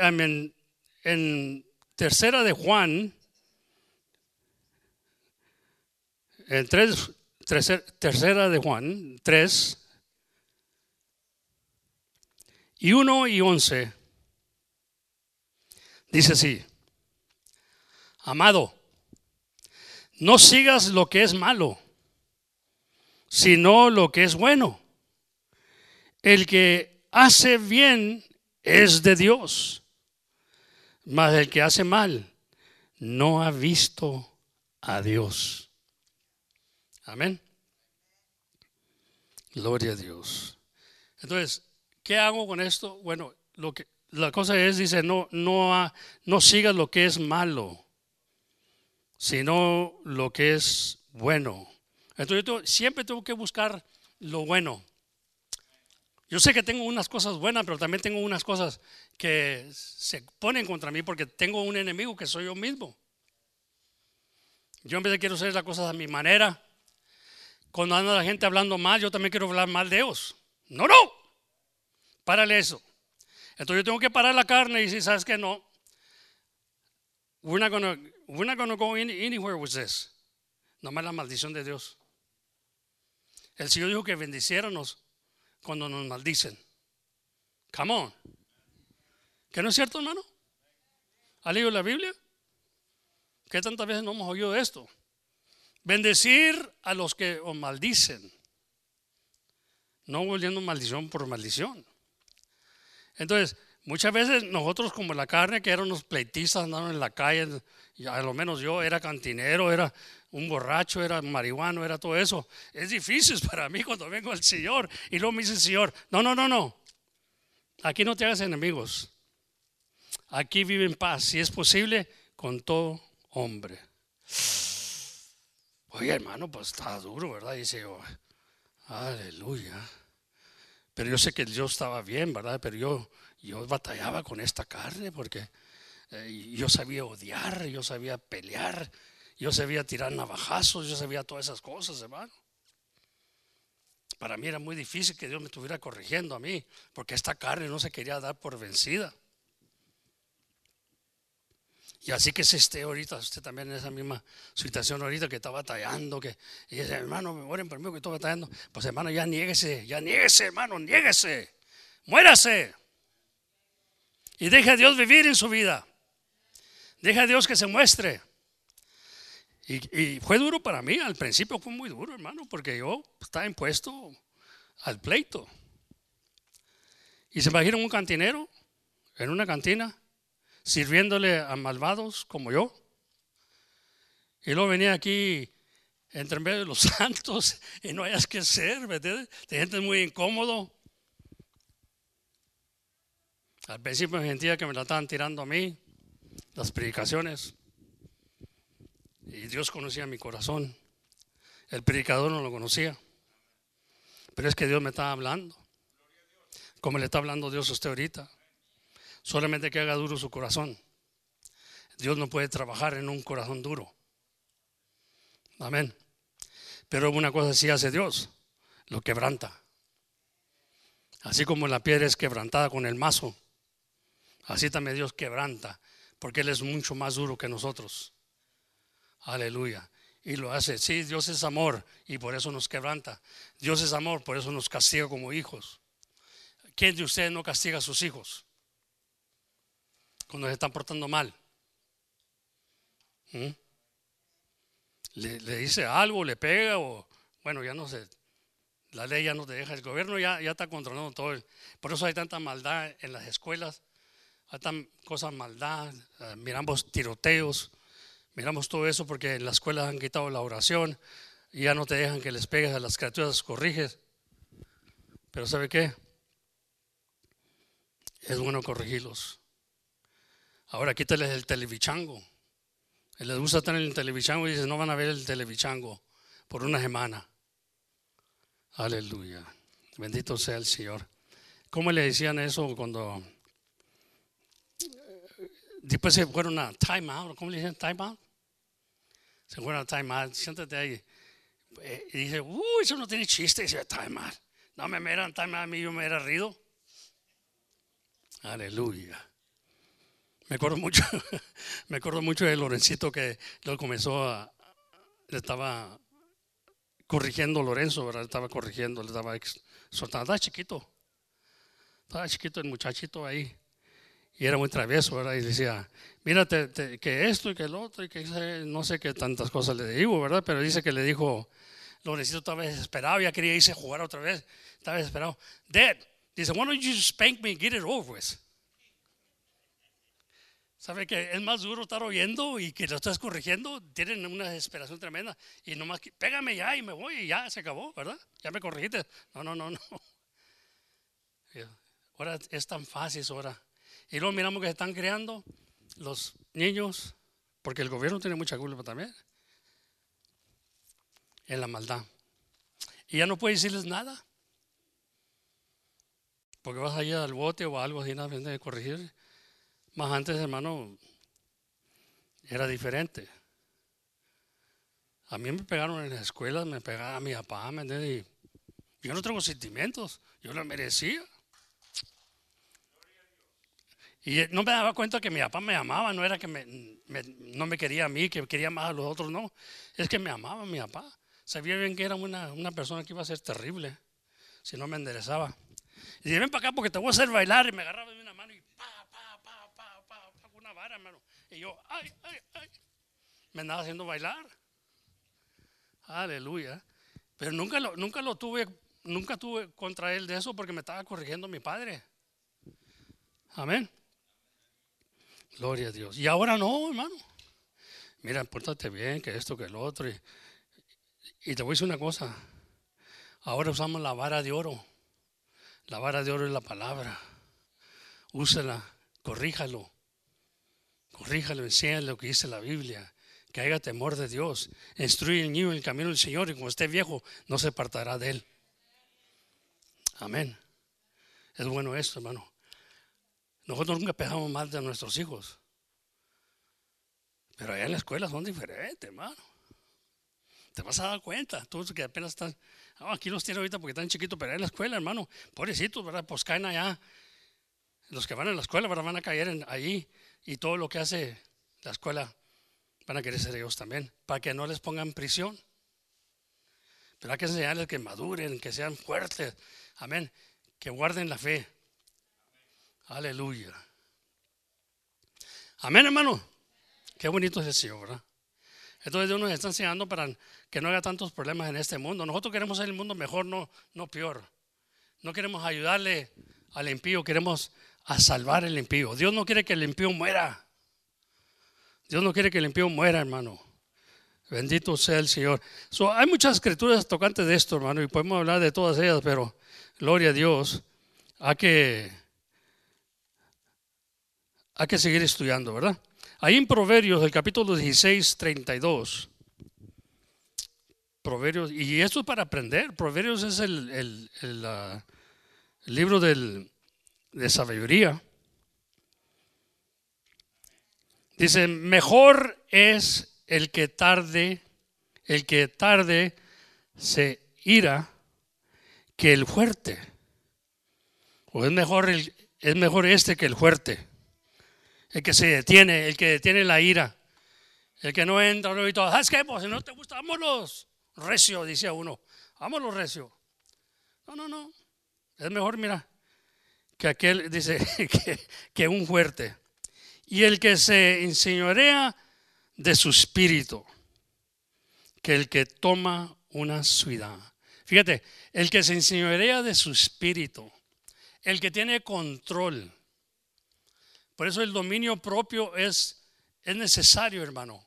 tercera de Juan, en tercera de Juan, 3, y 1 y 11. Dice así, amado, no sigas lo que es malo, sino lo que es bueno. El que hace bien es de Dios, mas el que hace mal no ha visto a Dios. Amén. Gloria a Dios. Entonces, ¿Qué hago con esto? Bueno, lo que, la cosa es, dice, no, no, no sigas lo que es malo, sino lo que es bueno. Entonces yo siempre tengo que buscar lo bueno. Yo sé que tengo unas cosas buenas, pero también tengo unas cosas que se ponen contra mí porque tengo un enemigo que soy yo mismo. Yo en vez de quiero hacer las cosas a mi manera, cuando anda la gente hablando mal, yo también quiero hablar mal de ellos. No, no. Párale eso. Entonces yo tengo que parar la carne y decir, ¿sabes qué? No. We're not gonna, we're go anywhere with this. Nomás la maldición de Dios. El Señor dijo que bendiciéramos cuando nos maldicen. Come on. ¿Que no es cierto, hermano? ¿Ha leído la Biblia? ¿Qué tantas veces no hemos oído esto? Bendecir a los que os maldicen. no volviendo maldición por maldición. Entonces, muchas veces nosotros como la carne, que eran unos pleitistas andando en la calle, y a lo menos yo era cantinero, era un borracho, era marihuano, era todo eso. Es difícil para mí cuando vengo al Señor y luego me dice el Señor, no, no, no, no. Aquí no te hagas enemigos. Aquí vive en paz, si es posible, con todo hombre. Oye, hermano, pues está duro, ¿verdad? Dice yo, aleluya. Pero yo sé que Dios estaba bien, ¿verdad? Pero yo, yo batallaba con esta carne porque eh, yo sabía odiar, yo sabía pelear, yo sabía tirar navajazos, yo sabía todas esas cosas, hermano. Para mí era muy difícil que Dios me estuviera corrigiendo a mí, porque esta carne no se quería dar por vencida. Y así que se esté ahorita, usted también en esa misma situación ahorita que está batallando, que y dice, hermano, me mueren por mí que estoy batallando. Pues hermano, ya niéguese, ya niéguese, hermano, niéguese, muérase. Y deje a Dios vivir en su vida. Deja a Dios que se muestre. Y, fue duro para mí, al principio fue muy duro, hermano, porque yo estaba impuesto al pleito. Y se imagina un cantinero en una cantina sirviéndole a malvados como yo. Y luego venía aquí entre medio de los santos y no hayas que hacer, ¿verdad? De gente muy incómodo. Al principio sentía que me la estaban tirando a mí, las predicaciones. Y Dios conocía mi corazón. El predicador no lo conocía. Pero es que Dios me está hablando. Como le está hablando Dios a usted ahorita. Solamente que haga duro su corazón. Dios no puede trabajar en un corazón duro. Amén. Pero una cosa sí hace Dios, lo quebranta. Así como la piedra es quebrantada con el mazo, así también Dios quebranta, porque Él es mucho más duro que nosotros. Aleluya. Y lo hace. Sí, Dios es amor y por eso nos quebranta. Dios es amor, por eso nos castiga como hijos. ¿Quién de ustedes no castiga a sus hijos? Cuando se están portando mal. ¿Mm? Le, dice algo, le pega o, bueno, ya no sé. La ley ya no te deja. El gobierno ya, ya está controlando todo. Por eso hay tanta maldad en las escuelas. Hay tantas cosas maldad. Eh, miramos tiroteos Miramos todo eso porque en la escuela han quitado la oración y ya no te dejan que les pegues a las criaturas, corriges. Pero ¿sabe qué? Es bueno corregirlos. Ahora quítales el televichango. Les gusta en el televichango y dice, no van a ver el televichango por una semana. Aleluya. Bendito sea el Señor. ¿Cómo le decían eso cuando después se fueron a time out? ¿Cómo le dicen time out? Se fueron a time siéntate ahí. Eh, y dice, uy, eso no tiene chiste, dice, time. No me miran time a mí yo me era rido. Aleluya. Me acuerdo mucho, me acuerdo mucho de Lorencito que lo comenzó a, le estaba corrigiendo Lorenzo, ¿verdad? Le estaba corrigiendo, le estaba soltando, estaba chiquito, estaba chiquito el muchachito ahí. Y era muy travieso, ¿verdad? Y decía, mírate que esto y que el otro, y que no sé qué tantas cosas le digo, ¿verdad? Pero dice que le dijo, Lorencito estaba desesperado, ya quería irse a jugar otra vez, estaba desesperado. Dad, dice, why don't you spank me and get it over with? ¿Sabe que es más duro estar oyendo y que lo estás corrigiendo? Tienen una desesperación tremenda. Y nomás, pégame ya y me voy y ya se acabó, ¿verdad? Ya me corregiste. No, no, no, no. Ahora es tan fácil ahora y luego miramos que se están creando los niños, porque el gobierno tiene mucha culpa también, en la maldad. Y ya no puedes decirles nada. Porque vas a ir al bote o algo así, nada de corregir. Más antes, hermano, era diferente. A mí me pegaron en la escuela, me pegaron a mi papá, ¿me entiendes? Y yo no tengo sentimientos, yo lo merecía. Y no me daba cuenta que mi papá me amaba, no era que no me quería a mí, que quería más a los otros, no. Es que me amaba mi papá. Sabía bien que era una, una persona que iba a ser terrible si no me enderezaba. Y dije, ven para acá porque te voy a hacer bailar. Y me agarraba de una mano y pa, pa, pa, pa, pa, pa, una vara, hermano. Y yo, ay, ay, ay. Me andaba haciendo bailar. Aleluya. Pero nunca lo, nunca lo tuve nunca tuve contra él de eso porque me estaba corrigiendo mi padre. Amén. Gloria a Dios. Y ahora no, hermano. Mira, pórtate bien, que esto, que el otro. Y, te voy a decir una cosa. Ahora usamos la vara de oro. La vara de oro es la palabra. Úsala, corríjalo. Corríjalo, enséñale lo que dice la Biblia. Que haya temor de Dios. Instruye el niño en el camino del Señor y como esté viejo, no se apartará de él. Amén. Es bueno esto, hermano. Nosotros nunca pegamos mal de nuestros hijos. Pero allá en la escuela son diferentes, hermano. Te vas a dar cuenta. Tú que apenas estás. ah, aquí los tiene ahorita porque están chiquitos, pero allá en la escuela, hermano. Pobrecitos, ¿verdad? Pues caen allá. Los que van a la escuela ¿verdad? van a caer en, allí. Y todo lo que hace la escuela van a querer ser ellos también. Para que no les pongan prisión. Pero hay que enseñarles que maduren, que sean fuertes. Amén. Que guarden la fe. Aleluya. Amén, hermano. Qué bonito es el Señor, ¿verdad? Entonces Dios nos está enseñando para que no haya tantos problemas en este mundo. Nosotros queremos hacer el mundo mejor, no, no peor. No queremos ayudarle al impío, queremos salvar el impío. Dios no quiere que el impío muera. Dios no quiere que el impío muera, hermano. Bendito sea el Señor. So, hay muchas escrituras tocantes de esto, hermano, y podemos hablar de todas ellas, pero gloria a Dios. Hay que, hay que seguir estudiando, ¿verdad? Ahí en Proverbios, el capítulo 16, 32. Proverbios, y esto es para aprender. Proverbios es el, el, libro del, de sabiduría. Dice, mejor es el que tarde, el que tarde se ira que el fuerte. O es mejor, el, es mejor este que el fuerte. El que se detiene, el que detiene la ira. El que no entra y todo, ¿sabes qué? Pues si no te gusta, vámonos. Recio, decía uno. Vámonos recio. No, no, no. Es mejor, mira, que aquel, dice, que, que un fuerte. Y el que se enseñorea de su espíritu, que el que toma una ciudad. Fíjate, el que se enseñorea de su espíritu, el que tiene control. Por eso el dominio propio es, es necesario, hermano.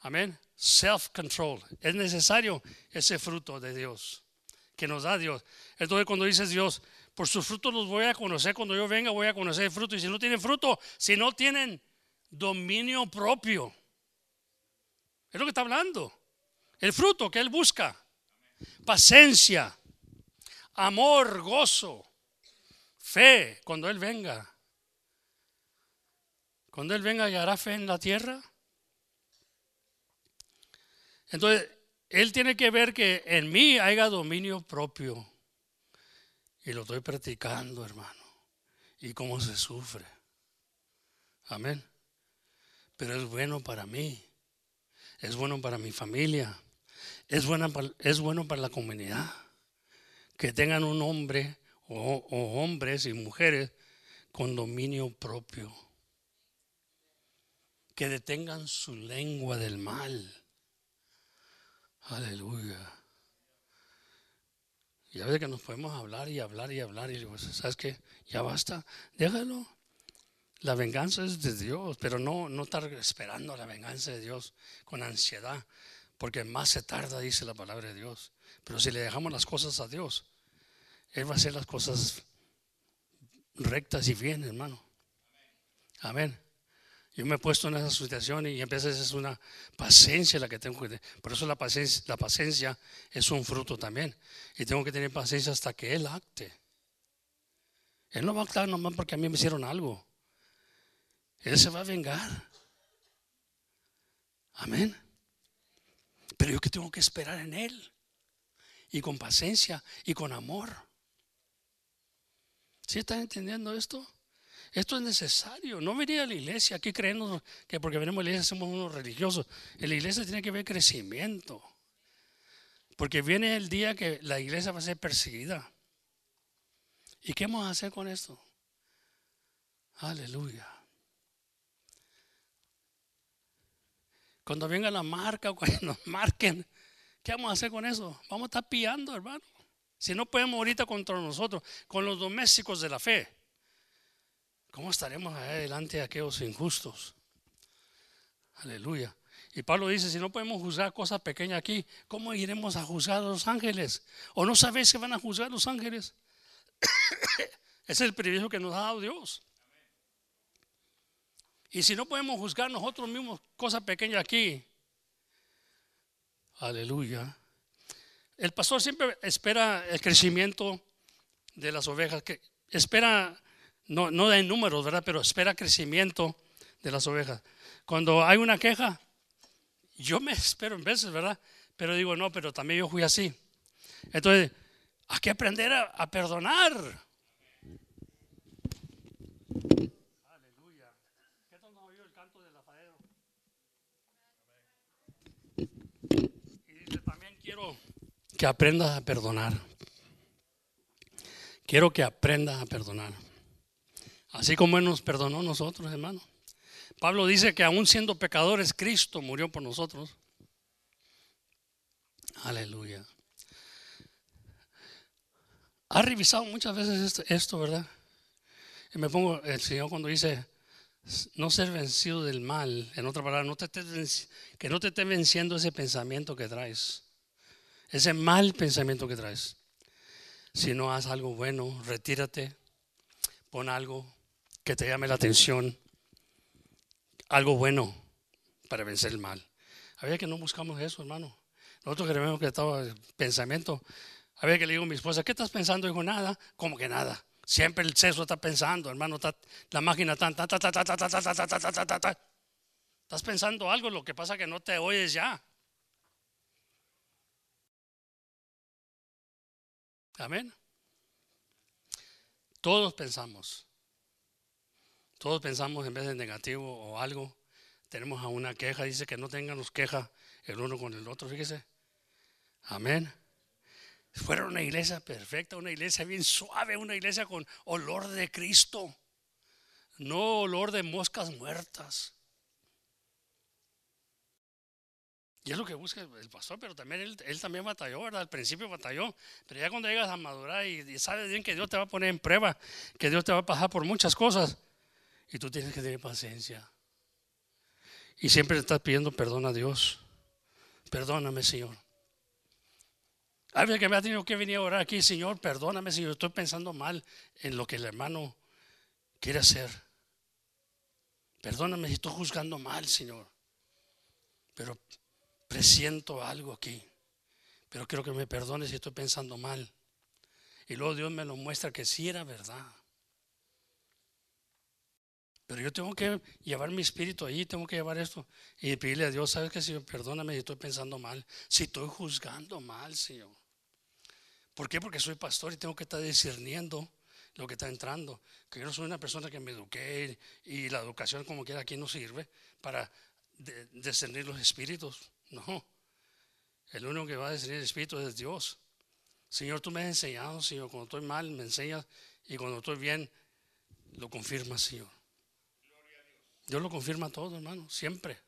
Amén. Self-control. Es necesario ese fruto de Dios que nos da Dios. Entonces cuando dices Dios, por sus frutos los voy a conocer, cuando yo venga voy a conocer el fruto. Y si no tienen fruto, si no tienen dominio propio. Es lo que está hablando. El fruto que Él busca. Paciencia, amor, gozo, fe, cuando Él venga. Cuando Él venga y hará fe en la tierra. Entonces, Él tiene que ver que en mí haya dominio propio. Y lo estoy practicando, hermano. Y cómo se sufre. Amén. Pero es bueno para mí. Es bueno para mi familia. Es, buena es bueno para la comunidad. Que tengan un hombre o hombres y mujeres con dominio propio. Que detengan su lengua del mal. Aleluya. Y a veces que nos podemos hablar y hablar y hablar y digo, ¿sabes qué? Ya basta, déjalo. La venganza es de Dios, pero no, no estar esperando la venganza de Dios con ansiedad, porque más se tarda, dice la palabra de Dios. Pero si le dejamos las cosas a Dios, Él va a hacer las cosas rectas y bien, hermano. Amén. Yo me he puesto en esa situación y a veces es una paciencia la que tengo que tener. Por eso la paciencia, la paciencia es un fruto también. Y tengo que tener paciencia hasta que Él acte. Él no va a actuar nomás porque a mí me hicieron algo. Él se va a vengar. Amén. Pero yo que tengo que esperar en Él. Y con paciencia y con amor. ¿Sí están entendiendo esto? Esto es necesario. No venir a la iglesia aquí creyendo que porque venimos a la iglesia somos unos religiosos. En la iglesia tiene que haber crecimiento. Porque viene el día que la iglesia va a ser perseguida. ¿Y qué vamos a hacer con esto? Aleluya. Cuando venga la marca, cuando nos marquen, ¿qué vamos a hacer con eso? Vamos a estar pillando, hermano. Si no podemos ahorita contra nosotros, con los domésticos de la fe, ¿cómo estaremos adelante de aquellos injustos? Aleluya. Y Pablo dice, si no podemos juzgar cosas pequeñas aquí, ¿cómo iremos a juzgar a los ángeles? ¿O no sabéis que van a juzgar a los ángeles? Es el privilegio que nos ha dado Dios. Y si no podemos juzgar nosotros mismos cosas pequeñas aquí, aleluya. El pastor siempre espera el crecimiento de las ovejas, que espera, no, no de números, ¿verdad? Pero espera crecimiento de las ovejas. Cuando hay una queja, yo me espero en veces, ¿verdad? Pero digo, no, pero también yo fui así. Entonces, hay que aprender a, perdonar. Aleluya. ¿Qué tal nos oyó el canto del? Y dice, también quiero que aprendas a perdonar. Quiero que aprendas a perdonar. Así como Él nos perdonó a nosotros, hermano. Pablo dice que aún siendo pecadores, Cristo murió por nosotros. Aleluya. Ha revisado muchas veces esto, ¿verdad? Y me pongo, el Señor cuando dice, no ser vencido del mal, en otra palabra, que no te esté venciendo ese pensamiento que traes, ese mal pensamiento que traes. Si no haz algo bueno, retírate, pon algo que te llame la atención, algo bueno para vencer el mal. A ver que no buscamos eso, hermano. Nosotros queremos que estaba pensamiento. A ver que le digo a mi esposa, ¿qué estás pensando? Digo, nada, como que nada. Siempre el sexo está pensando, hermano, está, la máquina está, ta, ta, ta, ta, ta, ta, ta. Estás pensando algo, lo que pasa que no te oyes ya. Amén. Todos pensamos. Todos pensamos en vez de negativo o algo. Tenemos a una queja, dice que no tengamos queja el uno con el otro, fíjese. Amén. Fuera una iglesia perfecta, una iglesia bien suave, una iglesia con olor de Cristo, no olor de moscas muertas. Y es lo que busca el pastor, pero también él, también batalló, ¿verdad? Al principio batalló, pero ya cuando llegas a madurar y, y, sabes bien que Dios te va a poner en prueba, que Dios te va a pasar por muchas cosas, y tú tienes que tener paciencia. Y siempre estás pidiendo perdón a Dios. Perdóname, Señor. Alguien que me ha tenido que venir a orar aquí, Señor, perdóname yo estoy pensando mal en lo que el hermano quiere hacer. Perdóname si estoy juzgando mal, Señor. Pero presiento algo aquí. Pero quiero que me perdone si estoy pensando mal. Y luego Dios me lo muestra que sí era verdad. Pero yo tengo que llevar mi espíritu allí, tengo que llevar esto y pedirle a Dios, ¿sabes qué, Señor? Perdóname si estoy pensando mal, si estoy juzgando mal, Señor. ¿Por qué? Porque soy pastor y tengo que estar discerniendo lo que está entrando. Que yo no soy una persona que me eduqué y la educación como quiera aquí no sirve para discernir los espíritus. No. El único que va a discernir el espíritu es Dios. Señor, tú me has enseñado, Señor. Cuando estoy mal, me enseñas. Y cuando estoy bien, lo confirmas, Señor. Dios lo confirma todo, hermano. Siempre.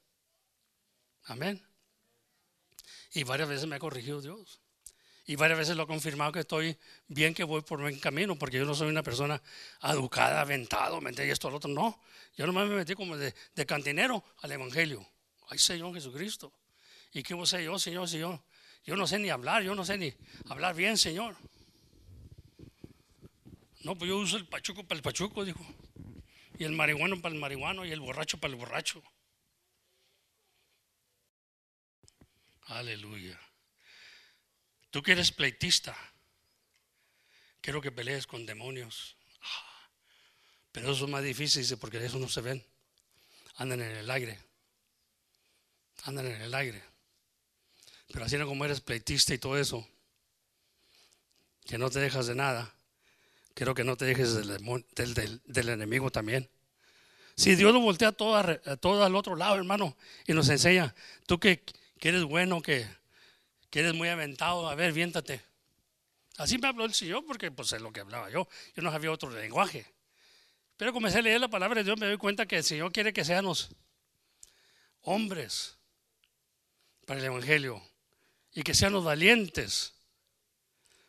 Amén. Y varias veces me ha corregido Dios. Y varias veces lo ha confirmado que estoy bien, que voy por buen camino, porque yo no soy una persona educada, aventado, me y esto, al otro. No, yo nomás me metí como de, cantinero al Evangelio. Ay, Señor Jesucristo. ¿Y qué vos sé yo, Señor, Señor? Yo no sé ni hablar, yo no sé ni hablar bien, Señor. No, pues yo uso el pachuco para el pachuco, dijo. Y el marihuano para el marihuano y el borracho para el borracho. Aleluya. Tú que eres pleitista, quiero que pelees con demonios. Pero eso es más difícil, dice, porque eso no se ven. Andan en el aire. Andan en el aire. Pero así como eres pleitista y todo eso, que no te dejas de nada, quiero que no te dejes del, enemigo también. Si Dios lo voltea todo, a, todo al otro lado, hermano, y nos enseña, tú que, eres bueno, que, que eres muy aventado, a ver, viéntate. Así me habló el Señor porque pues es lo que hablaba yo. Yo no sabía otro lenguaje. Pero comencé a leer la palabra de Dios, me doy cuenta que el Señor quiere que seamos hombres para el Evangelio y que seamos valientes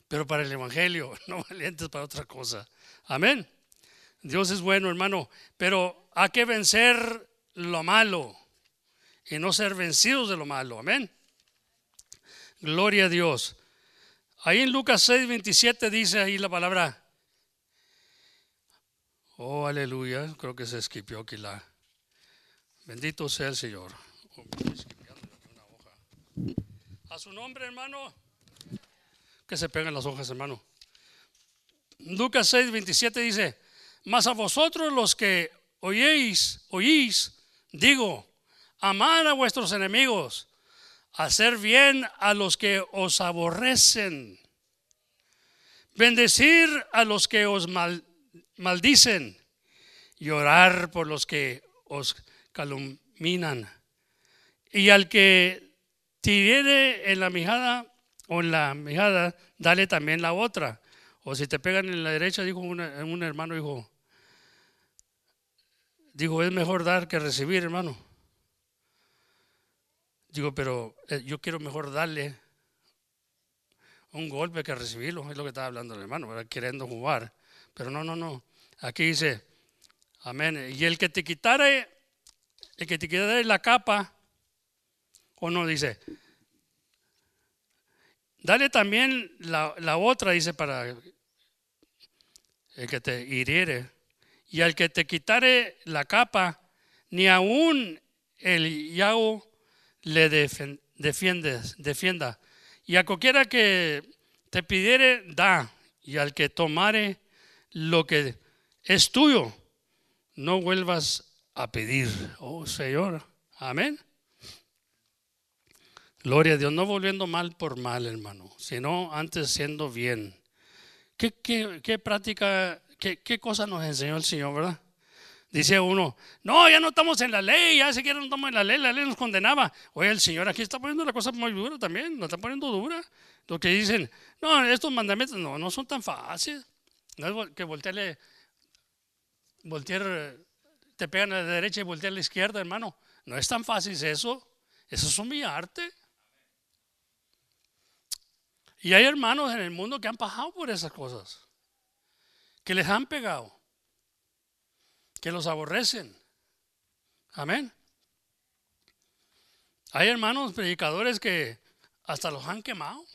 pero para el Evangelio, no valientes para otra cosa. Amén. Dios es bueno, hermano, pero hay que vencer lo malo y no ser vencidos de lo malo. Amén. Gloria a Dios. Ahí en Lucas 6, 27 dice ahí la palabra. Oh, aleluya. Creo que se esquipió aquí la. Bendito sea el Señor. Oh, a su nombre, hermano. Que se peguen las hojas, hermano. Lucas 6, 27 dice: Mas a vosotros los que oyeis, oís, digo, amar a vuestros enemigos, hacer bien a los que os aborrecen, bendecir a los que os maldicen y orar por los que os calumnian. Y al que tire en la mijada o en la mijada, dale también la otra. O si te pegan en la derecha, dijo un hermano, dijo, dijo, es mejor dar que recibir, hermano. Digo, pero eh, yo quiero mejor darle un golpe que recibirlo, es lo que estaba hablando el hermano, queriendo jugar. Pero no, no, no. Aquí dice, amén. Y el que te quitare, el que te quitare la capa, o no, dice, dale también la, otra, dice, para el que te hiriere. Y al que te quitare la capa, ni aún el yago le defiendes, defienda. Y a cualquiera que te pidiere, da. Y al que tomare lo que es tuyo, no vuelvas a pedir. Oh Señor, amén. Gloria a Dios, no volviendo mal por mal, hermano, sino antes siendo bien. ¿Qué, qué, práctica, qué, qué cosa nos enseñó el Señor, verdad? Dice uno, no, ya no estamos en la ley, ya siquiera no estamos en la ley, la ley nos condenaba. Oye, el Señor aquí está poniendo la cosa muy dura también, nos está poniendo dura. Lo que dicen, no, estos mandamientos no, no son tan fáciles. No es que voltearle, voltear, te pegan a la derecha y voltear a la izquierda, hermano. No es tan fácil eso. Eso es humillarte. Y hay hermanos en el mundo que han pasado por esas cosas, que les han pegado que los aborrecen. Amén. Hay hermanos predicadores que hasta los han quemado.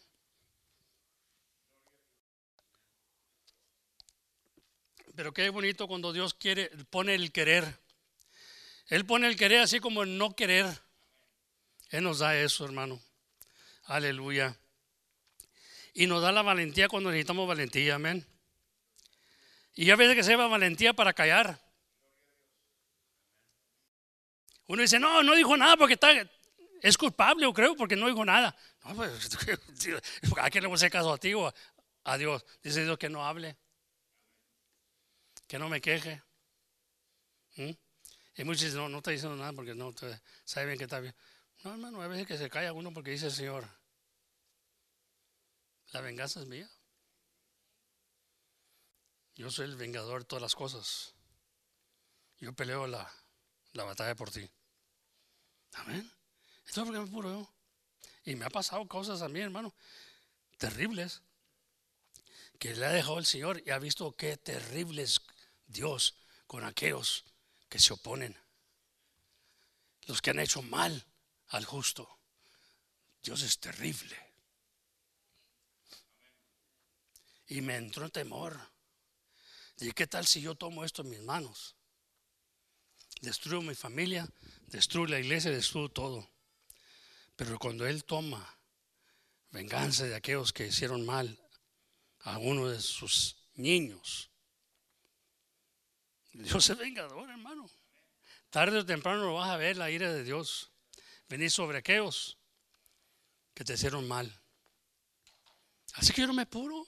Pero qué bonito cuando Dios quiere, pone el querer. Él pone el querer así como el no querer. Él nos da eso, hermano. Aleluya. Y nos da la valentía cuando necesitamos valentía, amén. Y a veces que se va valentía para callar. Uno dice, no, no dijo nada porque está, es culpable, yo creo, porque no dijo nada. No, pues, ¿a quién le voy a hacer caso a ti o a Dios? Dice Dios que no hable, que no me queje. ¿Mm? Y muchos dicen, no, no está diciendo nada porque no sabe bien que está bien. No, hermano, a veces que se calla uno porque dice el Señor, la venganza es mía. Yo soy el vengador de todas las cosas. Yo peleo la, la batalla por ti. Amén. Esto es porque me puro yo. Y me ha pasado cosas a mí, hermano, terribles, que le ha dejado el Señor y ha visto qué terrible es Dios con aquellos que se oponen, los que han hecho mal al justo. Dios es terrible. Y me entró temor. ¿Y qué tal si yo tomo esto en mis manos? Destruyo mi familia, destruyo la iglesia, destruyo todo. Pero cuando Él toma venganza de aquellos que hicieron mal a uno de sus niños, Dios es vengador, hermano. Tarde o temprano lo vas a ver la ira de Dios venir sobre aquellos que te hicieron mal. Así que yo no me apuro.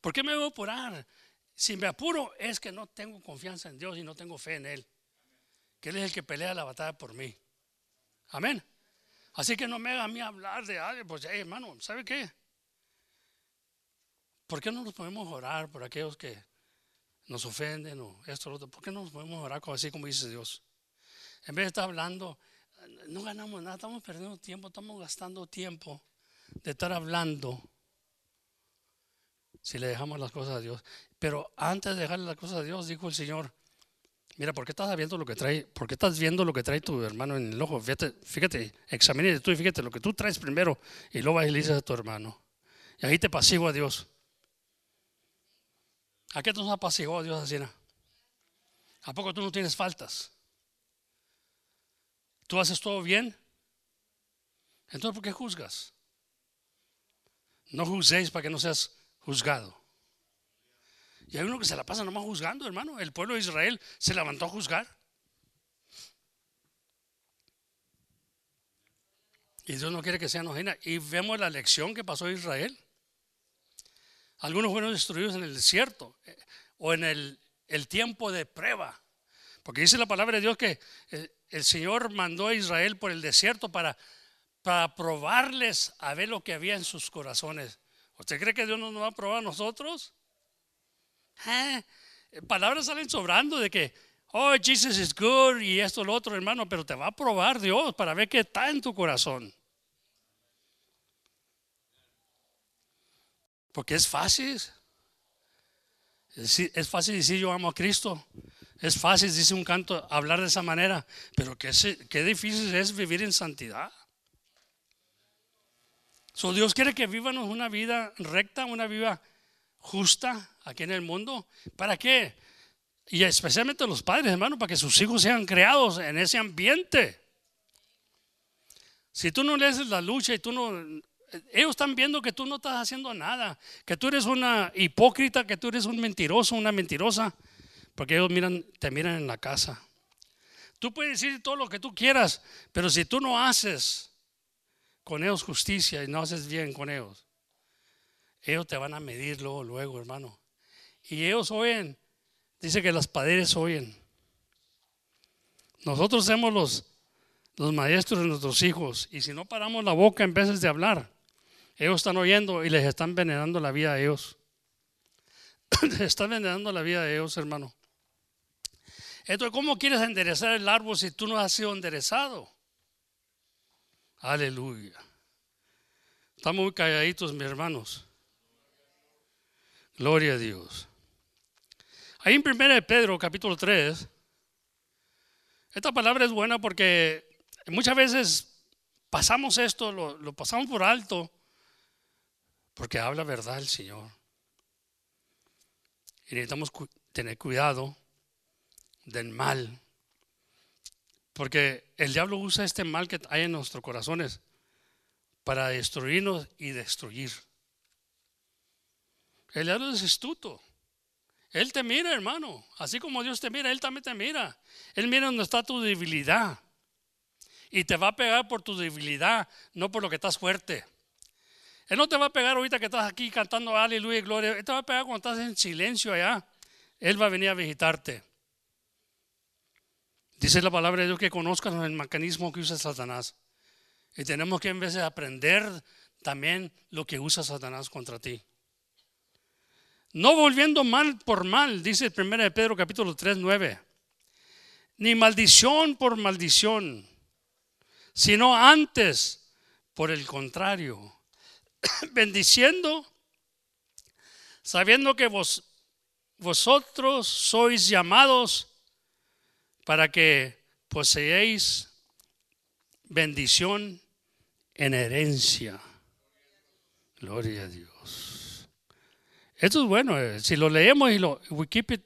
¿Por qué me voy a apurar? Si me apuro es que no tengo confianza en Dios y no tengo fe en Él. Que Él es el que pelea la batalla por mí. Amén. Así que no me haga a mí hablar de algo. Pues, hermano, ¿sabe qué? ¿Por qué no nos podemos orar por aquellos que nos ofenden o esto o lo otro? ¿Por qué no nos podemos orar así como dice Dios? En vez de estar hablando, no ganamos nada, estamos perdiendo tiempo, estamos gastando tiempo de estar hablando si le dejamos las cosas a Dios. Pero antes de dejarle las cosas a Dios, dijo el Señor, mira, ¿por qué estás viendo lo que trae? ¿Por qué estás viendo lo que trae tu hermano en el ojo? Fíjate, examínate tú y fíjate lo que tú traes primero y luego vas y le dices a tu hermano. Y ahí te pasivo a Dios. ¿A qué nos apaciguó a Dios así? ¿A poco tú no tienes faltas? ¿Tú haces todo bien? Entonces, ¿por qué juzgas? No juzguéis para que no seas juzgado. Y hay uno que se la pasa nomás juzgando, hermano. El pueblo de Israel se levantó a juzgar. Y Dios no quiere que sean enojena. Y vemos la lección que pasó Israel. Algunos fueron destruidos en el desierto eh, o en el, el tiempo de prueba. Porque dice la palabra de Dios que el, el Señor mandó a Israel por el desierto para, para probarles a ver lo que había en sus corazones. ¿Usted cree que Dios nos va a probar a nosotros? ¿Eh? Palabras salen sobrando de que, oh, Jesus is good y esto, lo otro, hermano, pero te va a probar Dios para ver qué está en tu corazón. Porque es fácil. Es fácil decir yo amo a Cristo. Es fácil, dice un canto, hablar de esa manera. Pero qué, qué difícil es vivir en santidad. So, Dios quiere que vivamos una vida recta, una vida justa aquí en el mundo. ¿Para qué? Y especialmente los padres, hermano, para que sus hijos sean creados en ese ambiente. Si tú no lees la lucha y tú no... Ellos están viendo que tú no estás haciendo nada, que tú eres una hipócrita, que tú eres un mentiroso, una mentirosa, porque ellos te miran en la casa. Tú puedes decir todo lo que tú quieras, pero si tú no haces con ellos justicia y no haces bien con ellos, ellos te van a medir luego, luego, hermano. Y ellos oyen, dice que las padres oyen. Nosotros somos los, los maestros de nuestros hijos y si no paramos la boca en vez de hablar, ellos están oyendo y les están envenenando la vida a ellos. les están envenenando la vida a ellos, hermano. Entonces, ¿cómo quieres enderezar el árbol si tú no has sido enderezado? Aleluya. Estamos muy calladitos, mis hermanos. Gloria a Dios. Ahí en 1 Pedro, capítulo 3, esta palabra es buena porque muchas veces pasamos esto, lo, pasamos por alto, porque habla verdad el Señor. Y necesitamos tener cuidado del mal porque el diablo usa este mal que hay en nuestros corazones para destruirnos y destruir. El diablo es astuto. Él te mira, hermano. Así como Dios te mira, Él también te mira. Él mira dónde está tu debilidad. Y te va a pegar por tu debilidad, no por lo que estás fuerte. Él no te va a pegar ahorita que estás aquí cantando aleluya y gloria. Él te va a pegar cuando estás en silencio allá. Él va a venir a visitarte. Dice la palabra de Dios que conozcan el mecanismo que usa Satanás. Y tenemos que en vez de aprender también lo que usa Satanás contra ti. No volviendo mal por mal, dice el 1 de Pedro capítulo 3, 9. Ni maldición por maldición, sino antes, por el contrario, bendiciendo, sabiendo que vos, vosotros sois llamados para que poseéis bendición en herencia. Gloria a Dios. Esto es bueno. Eh, si lo leemos y lo we keep it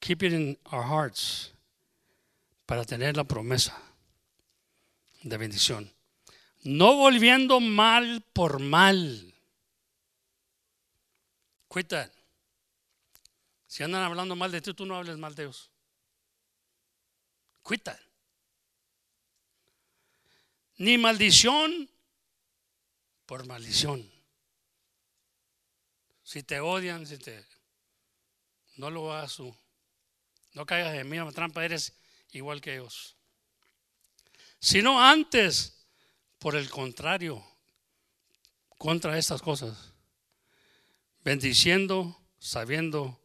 keep it in our hearts para tener la promesa de bendición. No volviendo mal por mal. Quit. Si andan hablando mal de ti, tú no hables mal de Dios. Quita. Ni maldición por maldición. Si te odian, si te... No lo hagas. No caigas en mi trampa, eres igual que ellos. Sino antes, por el contrario, contra estas cosas. Bendiciendo, sabiendo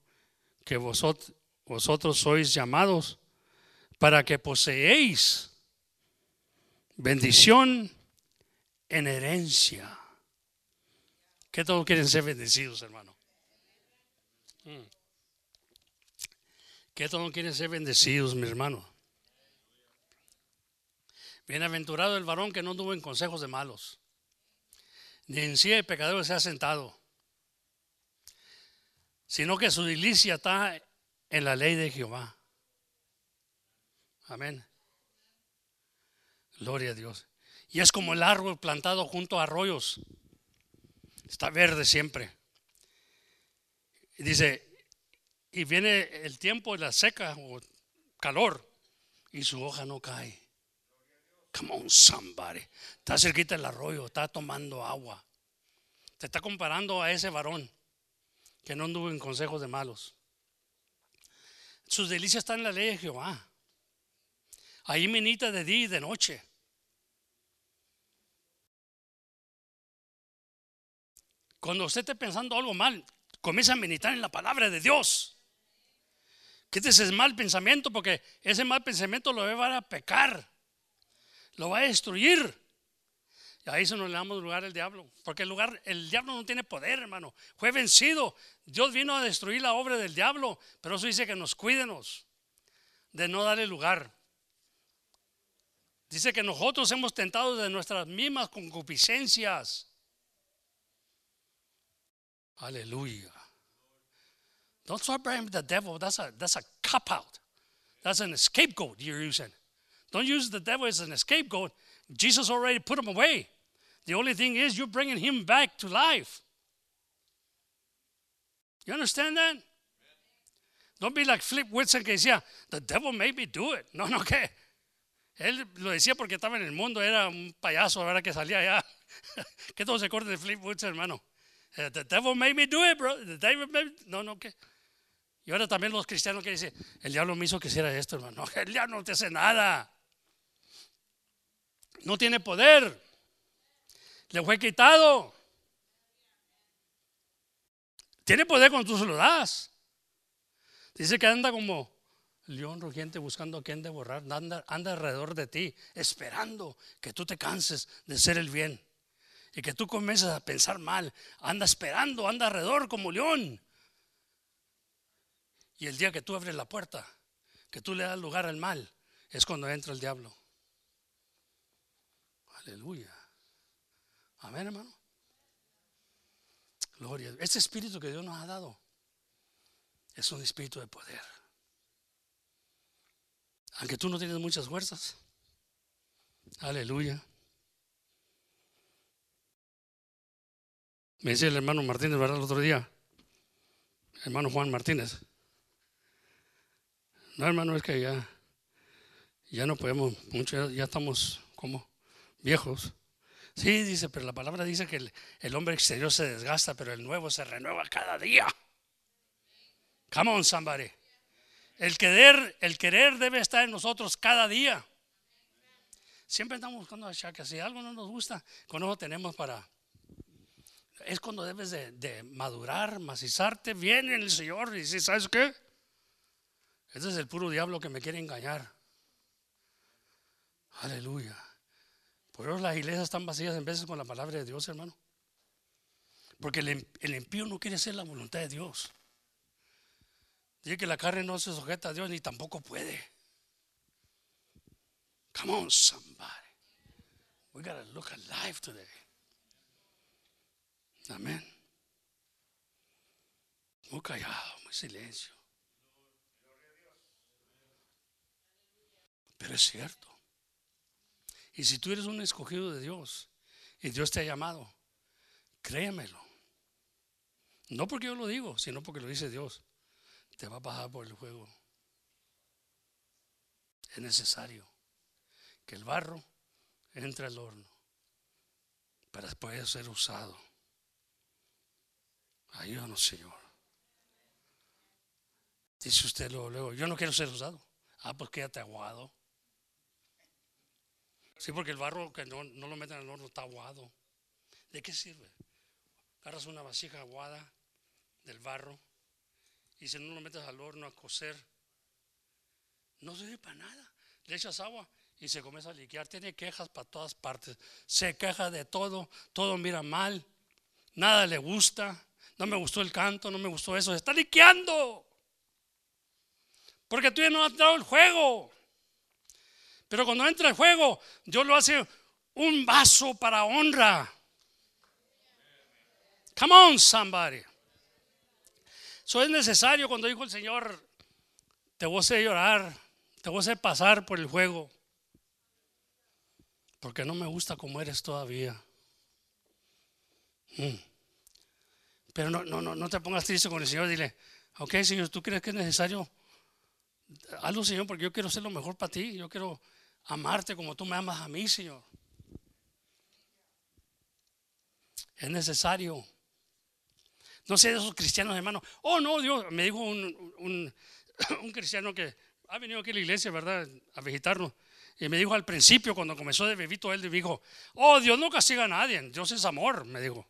que vosotros sois llamados para que poseéis bendición en herencia. ¿Qué todos quieren ser bendecidos, hermano? Mm. ¿Qué todos quieren ser bendecidos, mi hermano? Bienaventurado el varón que no tuvo en consejos de malos, ni en sí de pecadores se ha sentado, sino que su delicia está en la ley de Jehová. Amén. Gloria a Dios. Y es como el árbol plantado junto a arroyos. Está verde siempre. Y dice, y viene el tiempo de la seca o calor y su hoja no cae. Come on, somebody. Está cerquita del arroyo, está tomando agua. Te está comparando a ese varón que no anduvo en consejos de malos. Sus delicias están en la ley de Jehová. Ahí menita de día y de noche. Cuando usted esté pensando algo mal, comienza a meditar en la palabra de Dios. Quítese ese mal pensamiento porque ese mal pensamiento lo va a llevar a pecar, lo va a destruir. Y ahí se nos le damos lugar al diablo, porque el lugar, el diablo no tiene poder, hermano. Fue vencido. Dios vino a destruir la obra del diablo, pero eso dice que nos cuídenos de no darle lugar. Dice que nosotros hemos tentado de nuestras mismas concupiscencias. Aleluya. Don't start blaming the devil. That's a, that's a cop out. That's an scapegoat you're using. Don't use the devil as an scapegoat. Jesus already put him away. The only thing is you're bringing him back to life. You understand that? Don't be like Flip Wilson que decía, the devil made me do it. No, no, que él lo decía porque estaba en el mundo, era un payaso, ahora que salía allá. que todo se corte de Flip hermano. Eh, the devil made me do it, bro. The devil made... No, no, que. Y ahora también los cristianos que dicen, el diablo me hizo que hiciera esto, hermano. El diablo no te hace nada. No tiene poder. Le fue quitado. Tiene poder cuando tú se lo das. Dice que anda como león rugiente buscando a quien devorar. Anda, anda alrededor de ti, esperando que tú te canses de ser el bien y que tú comiences a pensar mal, anda esperando, anda alrededor como león. Y el día que tú abres la puerta, que tú le das lugar al mal, es cuando entra el diablo. Aleluya. Amén, hermano. Gloria. Este espíritu que Dios nos ha dado es un espíritu de poder. Aunque tú no tienes muchas fuerzas. Aleluya. Me decía el hermano Martínez, ¿verdad? El otro día. hermano Juan Martínez. No, hermano, es que ya, ya no podemos mucho, ya, estamos como viejos. Sí, dice, pero la palabra dice que el, el, hombre exterior se desgasta, pero el nuevo se renueva cada día. Come on, somebody. El querer, el querer debe estar en nosotros cada día. Siempre estamos buscando achaques. Si algo no nos gusta, con eso tenemos para, es cuando debes de, madurar, macizarte bien en el Señor y decir, ¿sabes qué? Ese es el puro diablo que me quiere engañar. Aleluya. Por eso las iglesias están vacías en veces con la palabra de Dios, hermano. Porque el, el impío no quiere ser la voluntad de Dios. Dice que la carne no se sujeta a Dios ni tampoco puede. Come on, somebody. We gotta look alive today. Amén. Muy callado, muy silencio. Pero es cierto. Y si tú eres un escogido de Dios y Dios te ha llamado, créemelo. No porque yo lo digo, sino porque lo dice Dios. Te va a pasar por el juego. Es necesario que el barro entre al horno para poder ser usado. Ayúdanos, Señor. Dice usted luego, luego, yo no quiero ser usado. Ah, pues quédate aguado. Sí, porque el barro que no, no lo meten al horno está aguado. ¿De qué sirve? Agarras una vasija aguada del barro y si no lo metes al horno a cocer, no sirve para nada. Le echas agua y se comienza a liquear. Tiene quejas para todas partes. Se queja de todo, todo mira mal. nada le gusta, no me gustó el canto, no me gustó eso, se está liqueando. Porque tú ya no has entrado el juego. Pero cuando entra el juego, Dios lo hace un vaso para honra. Come on, somebody. Eso es necesario cuando dijo el Señor, te voy a hacer llorar, te voy a hacer pasar por el juego. Porque no me gusta como eres todavía. Mm. Pero no, no, no, no te pongas triste con el Señor. Dile, ok, Señor, ¿tú crees que es necesario? Hazlo, Señor, porque yo quiero ser lo mejor para ti. Yo quiero amarte como tú me amas a mí, Señor. Es necesario. No sé de esos cristianos, hermano. Oh, no, Dios, me dijo un, un, cristiano que ha venido aquí a la iglesia, ¿verdad? A visitarnos. Y me dijo al principio, cuando comenzó de bebito, él dijo, oh, Dios no castiga a nadie, Dios es amor, me dijo.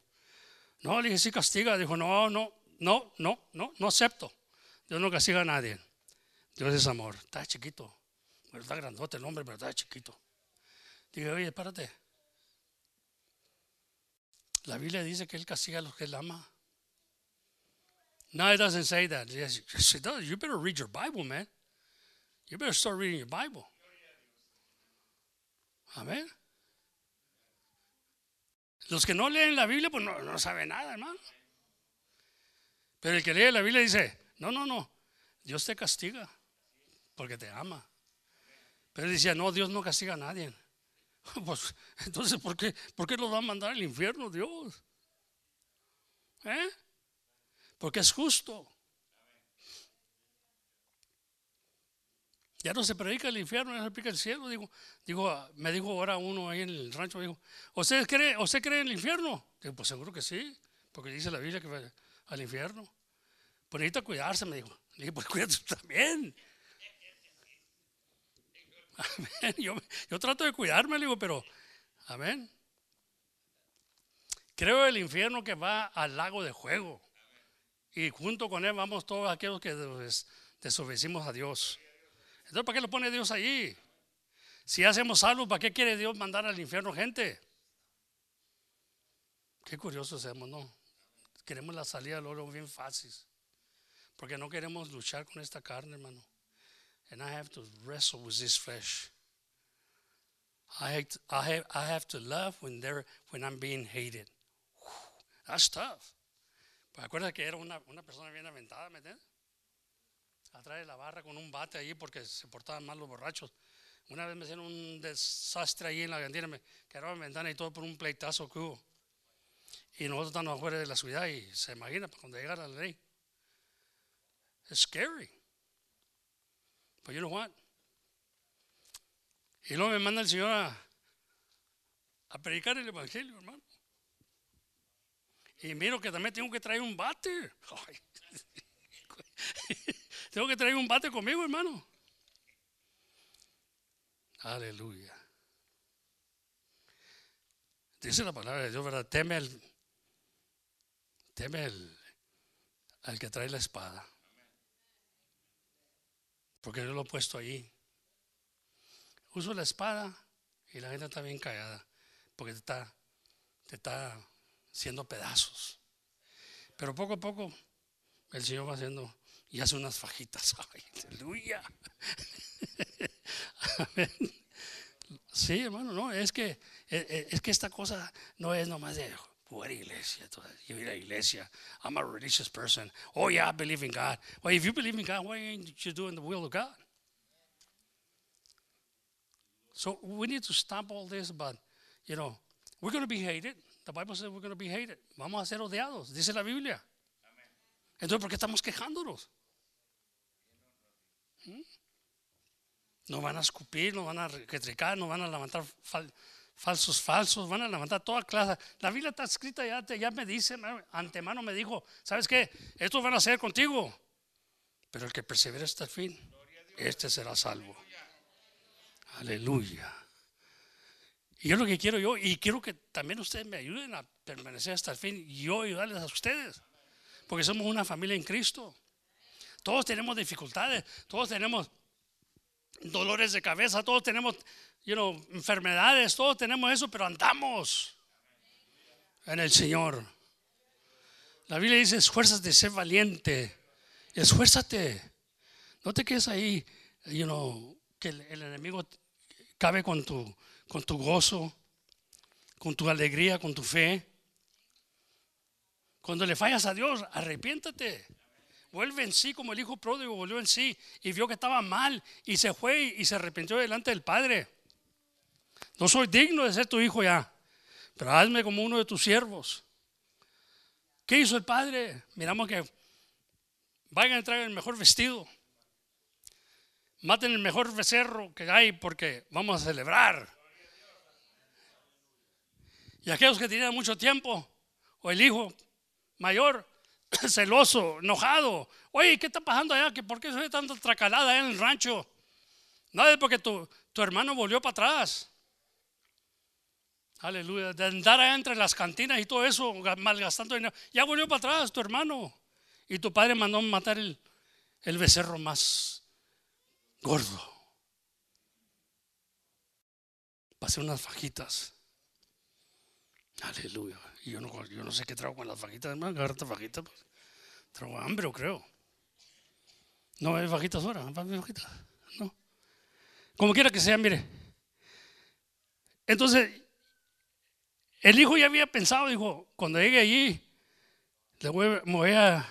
No, le dije, sí castiga. Dijo, no, no, no, no, no, no acepto. Dios no castiga a nadie. Dios es amor. Está chiquito. Bueno, está grandote el hombre, pero está chiquito. Dije, oye, espérate. La Biblia dice que Él castiga a los que Él ama. No, it doesn't say that. Yes, it does. You better read your Bible, man. You better start reading your Bible. Amén. Los que no leen la Biblia, pues no, no saben nada, hermano. Pero el que lee la Biblia dice, no, no, no, Dios te castiga porque te ama. Pero él decía, no, Dios no castiga a nadie. Pues entonces, ¿por qué, ¿por qué lo va a mandar al infierno Dios? ¿Eh? Porque es justo. Ya no se predica el infierno, ya se predica el cielo. Digo, digo, me dijo ahora uno ahí en el rancho, dijo, ¿usted cree, ¿usted cree en el infierno? Digo, pues seguro que sí, porque dice la Biblia que va al infierno. Pues necesita cuidarse, me dijo. Le dije, pues cuídate también. Amén. Yo, yo trato de cuidarme, le digo, pero, amén. Creo el infierno que va al lago de juego. Y junto con él vamos todos aquellos que desobedecimos a Dios. Entonces, ¿para qué lo pone Dios allí? Si hacemos algo, ¿para qué quiere Dios mandar al infierno gente? Qué curioso somos, ¿no? Queremos la salida luego bien fácil. Porque no queremos luchar con esta carne, hermano. And I have to wrestle with this flesh. I have to, I have, I have to love when, when I'm being hated. That's tough. Pues acuerdas que era una, una persona bien aventada, ¿me entiendes? Atrás de la barra con un bate ahí porque se portaban mal los borrachos. Una vez me hicieron un desastre ahí en la cantina, me quedaron en ventana y todo por un pleitazo que hubo. Y nosotros estamos afuera de la ciudad y se imagina pues, cuando llegara la ley. Es scary. But you know what? Y luego me manda el Señor a predicar el Evangelio, hermano. Y miro que también tengo que traer un bate. Tengo que traer un bate conmigo, hermano. Aleluya. Dice la palabra de Dios, ¿verdad? Teme al, teme al, al que trae la espada. Porque yo lo he puesto ahí. Uso la espada y la gente está bien callada. Porque te está, te está haciendo pedazos. Pero poco a poco el Señor va haciendo y hace unas fajitas. aleluya. Sí, hermano, no, es que, es que esta cosa no es nomás de iglesia. Yo ir iglesia. I'm a religious person. Oh, yeah, I believe in God. Well, if you believe in God, why ain't you doing the will of God? So we need to stop all this, but, you know, we're going to be hated. Vamos a ser odiados, dice la Biblia. Entonces, ¿por qué estamos quejándonos? ¿Mm? Nos van a escupir, nos van a retricar, nos van a levantar falsos falsos, van a levantar toda clase. La Biblia está escrita ya, ya me dice, antemano me dijo, ¿sabes qué? Estos van a ser contigo. Pero el que persevera hasta el fin, este será salvo. Aleluya. Y yo lo que quiero yo, y quiero que también ustedes me ayuden a permanecer hasta el fin, y yo ayudarles a ustedes, porque somos una familia en Cristo. Todos tenemos dificultades, todos tenemos dolores de cabeza, todos tenemos you know, enfermedades, todos tenemos eso, pero andamos en el Señor. La Biblia dice, esfuérzate, sé valiente. Esfuérzate. No te quedes ahí, you know, que el, el enemigo cabe con tu, con tu gozo, con tu alegría, con tu fe. Cuando le fallas a Dios, arrepiéntate. Vuelve en sí como el hijo pródigo volvió en sí y vio que estaba mal y se fue y se arrepintió delante del Padre. No soy digno de ser tu hijo ya, pero hazme como uno de tus siervos. ¿Qué hizo el Padre? Miramos que vayan a entrar el mejor vestido. Maten el mejor becerro que hay porque vamos a celebrar. Y aquellos que tenían mucho tiempo, o el hijo mayor, celoso, enojado. Oye, ¿qué está pasando allá? ¿Que ¿Por qué ve tanta tracalada allá en el rancho? Es porque tu, tu hermano volvió para atrás. Aleluya. De andar allá entre las cantinas y todo eso, malgastando dinero. Ya volvió para atrás tu hermano. Y tu padre mandó matar el, el becerro más gordo. Pasé unas fajitas. Aleluya. Y yo no, sé qué trago con las fajitas, hermano. Agarrate fajitas. Pues. Trago hambre, creo. No hay fajitas ahora. No. Como quiera que sea, mire. Entonces, el hijo ya había pensado, dijo, cuando llegue allí, le voy a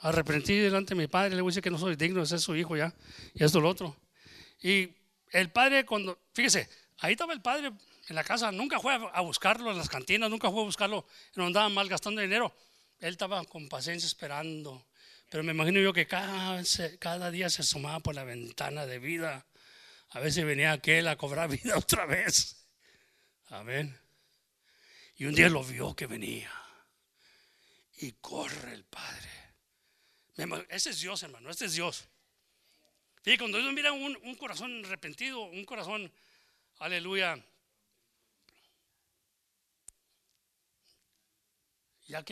arrepentir delante de mi padre, le voy a decir que no soy digno de ser su hijo ya, y esto lo otro. Y el padre, cuando, fíjese, ahí estaba el padre en la casa, nunca fue a buscarlo en las cantinas, nunca fue a buscarlo, no andaba mal gastando dinero. Él estaba con paciencia esperando. Pero me imagino yo que cada, cada día se asomaba por la ventana de vida. A veces venía aquel a cobrar vida otra vez. Amén. Y un día lo vio que venía. Y corre el Padre. Ese es Dios, hermano, este es Dios. Y cuando Dios mira un, un corazón arrepentido, un corazón, aleluya, ya que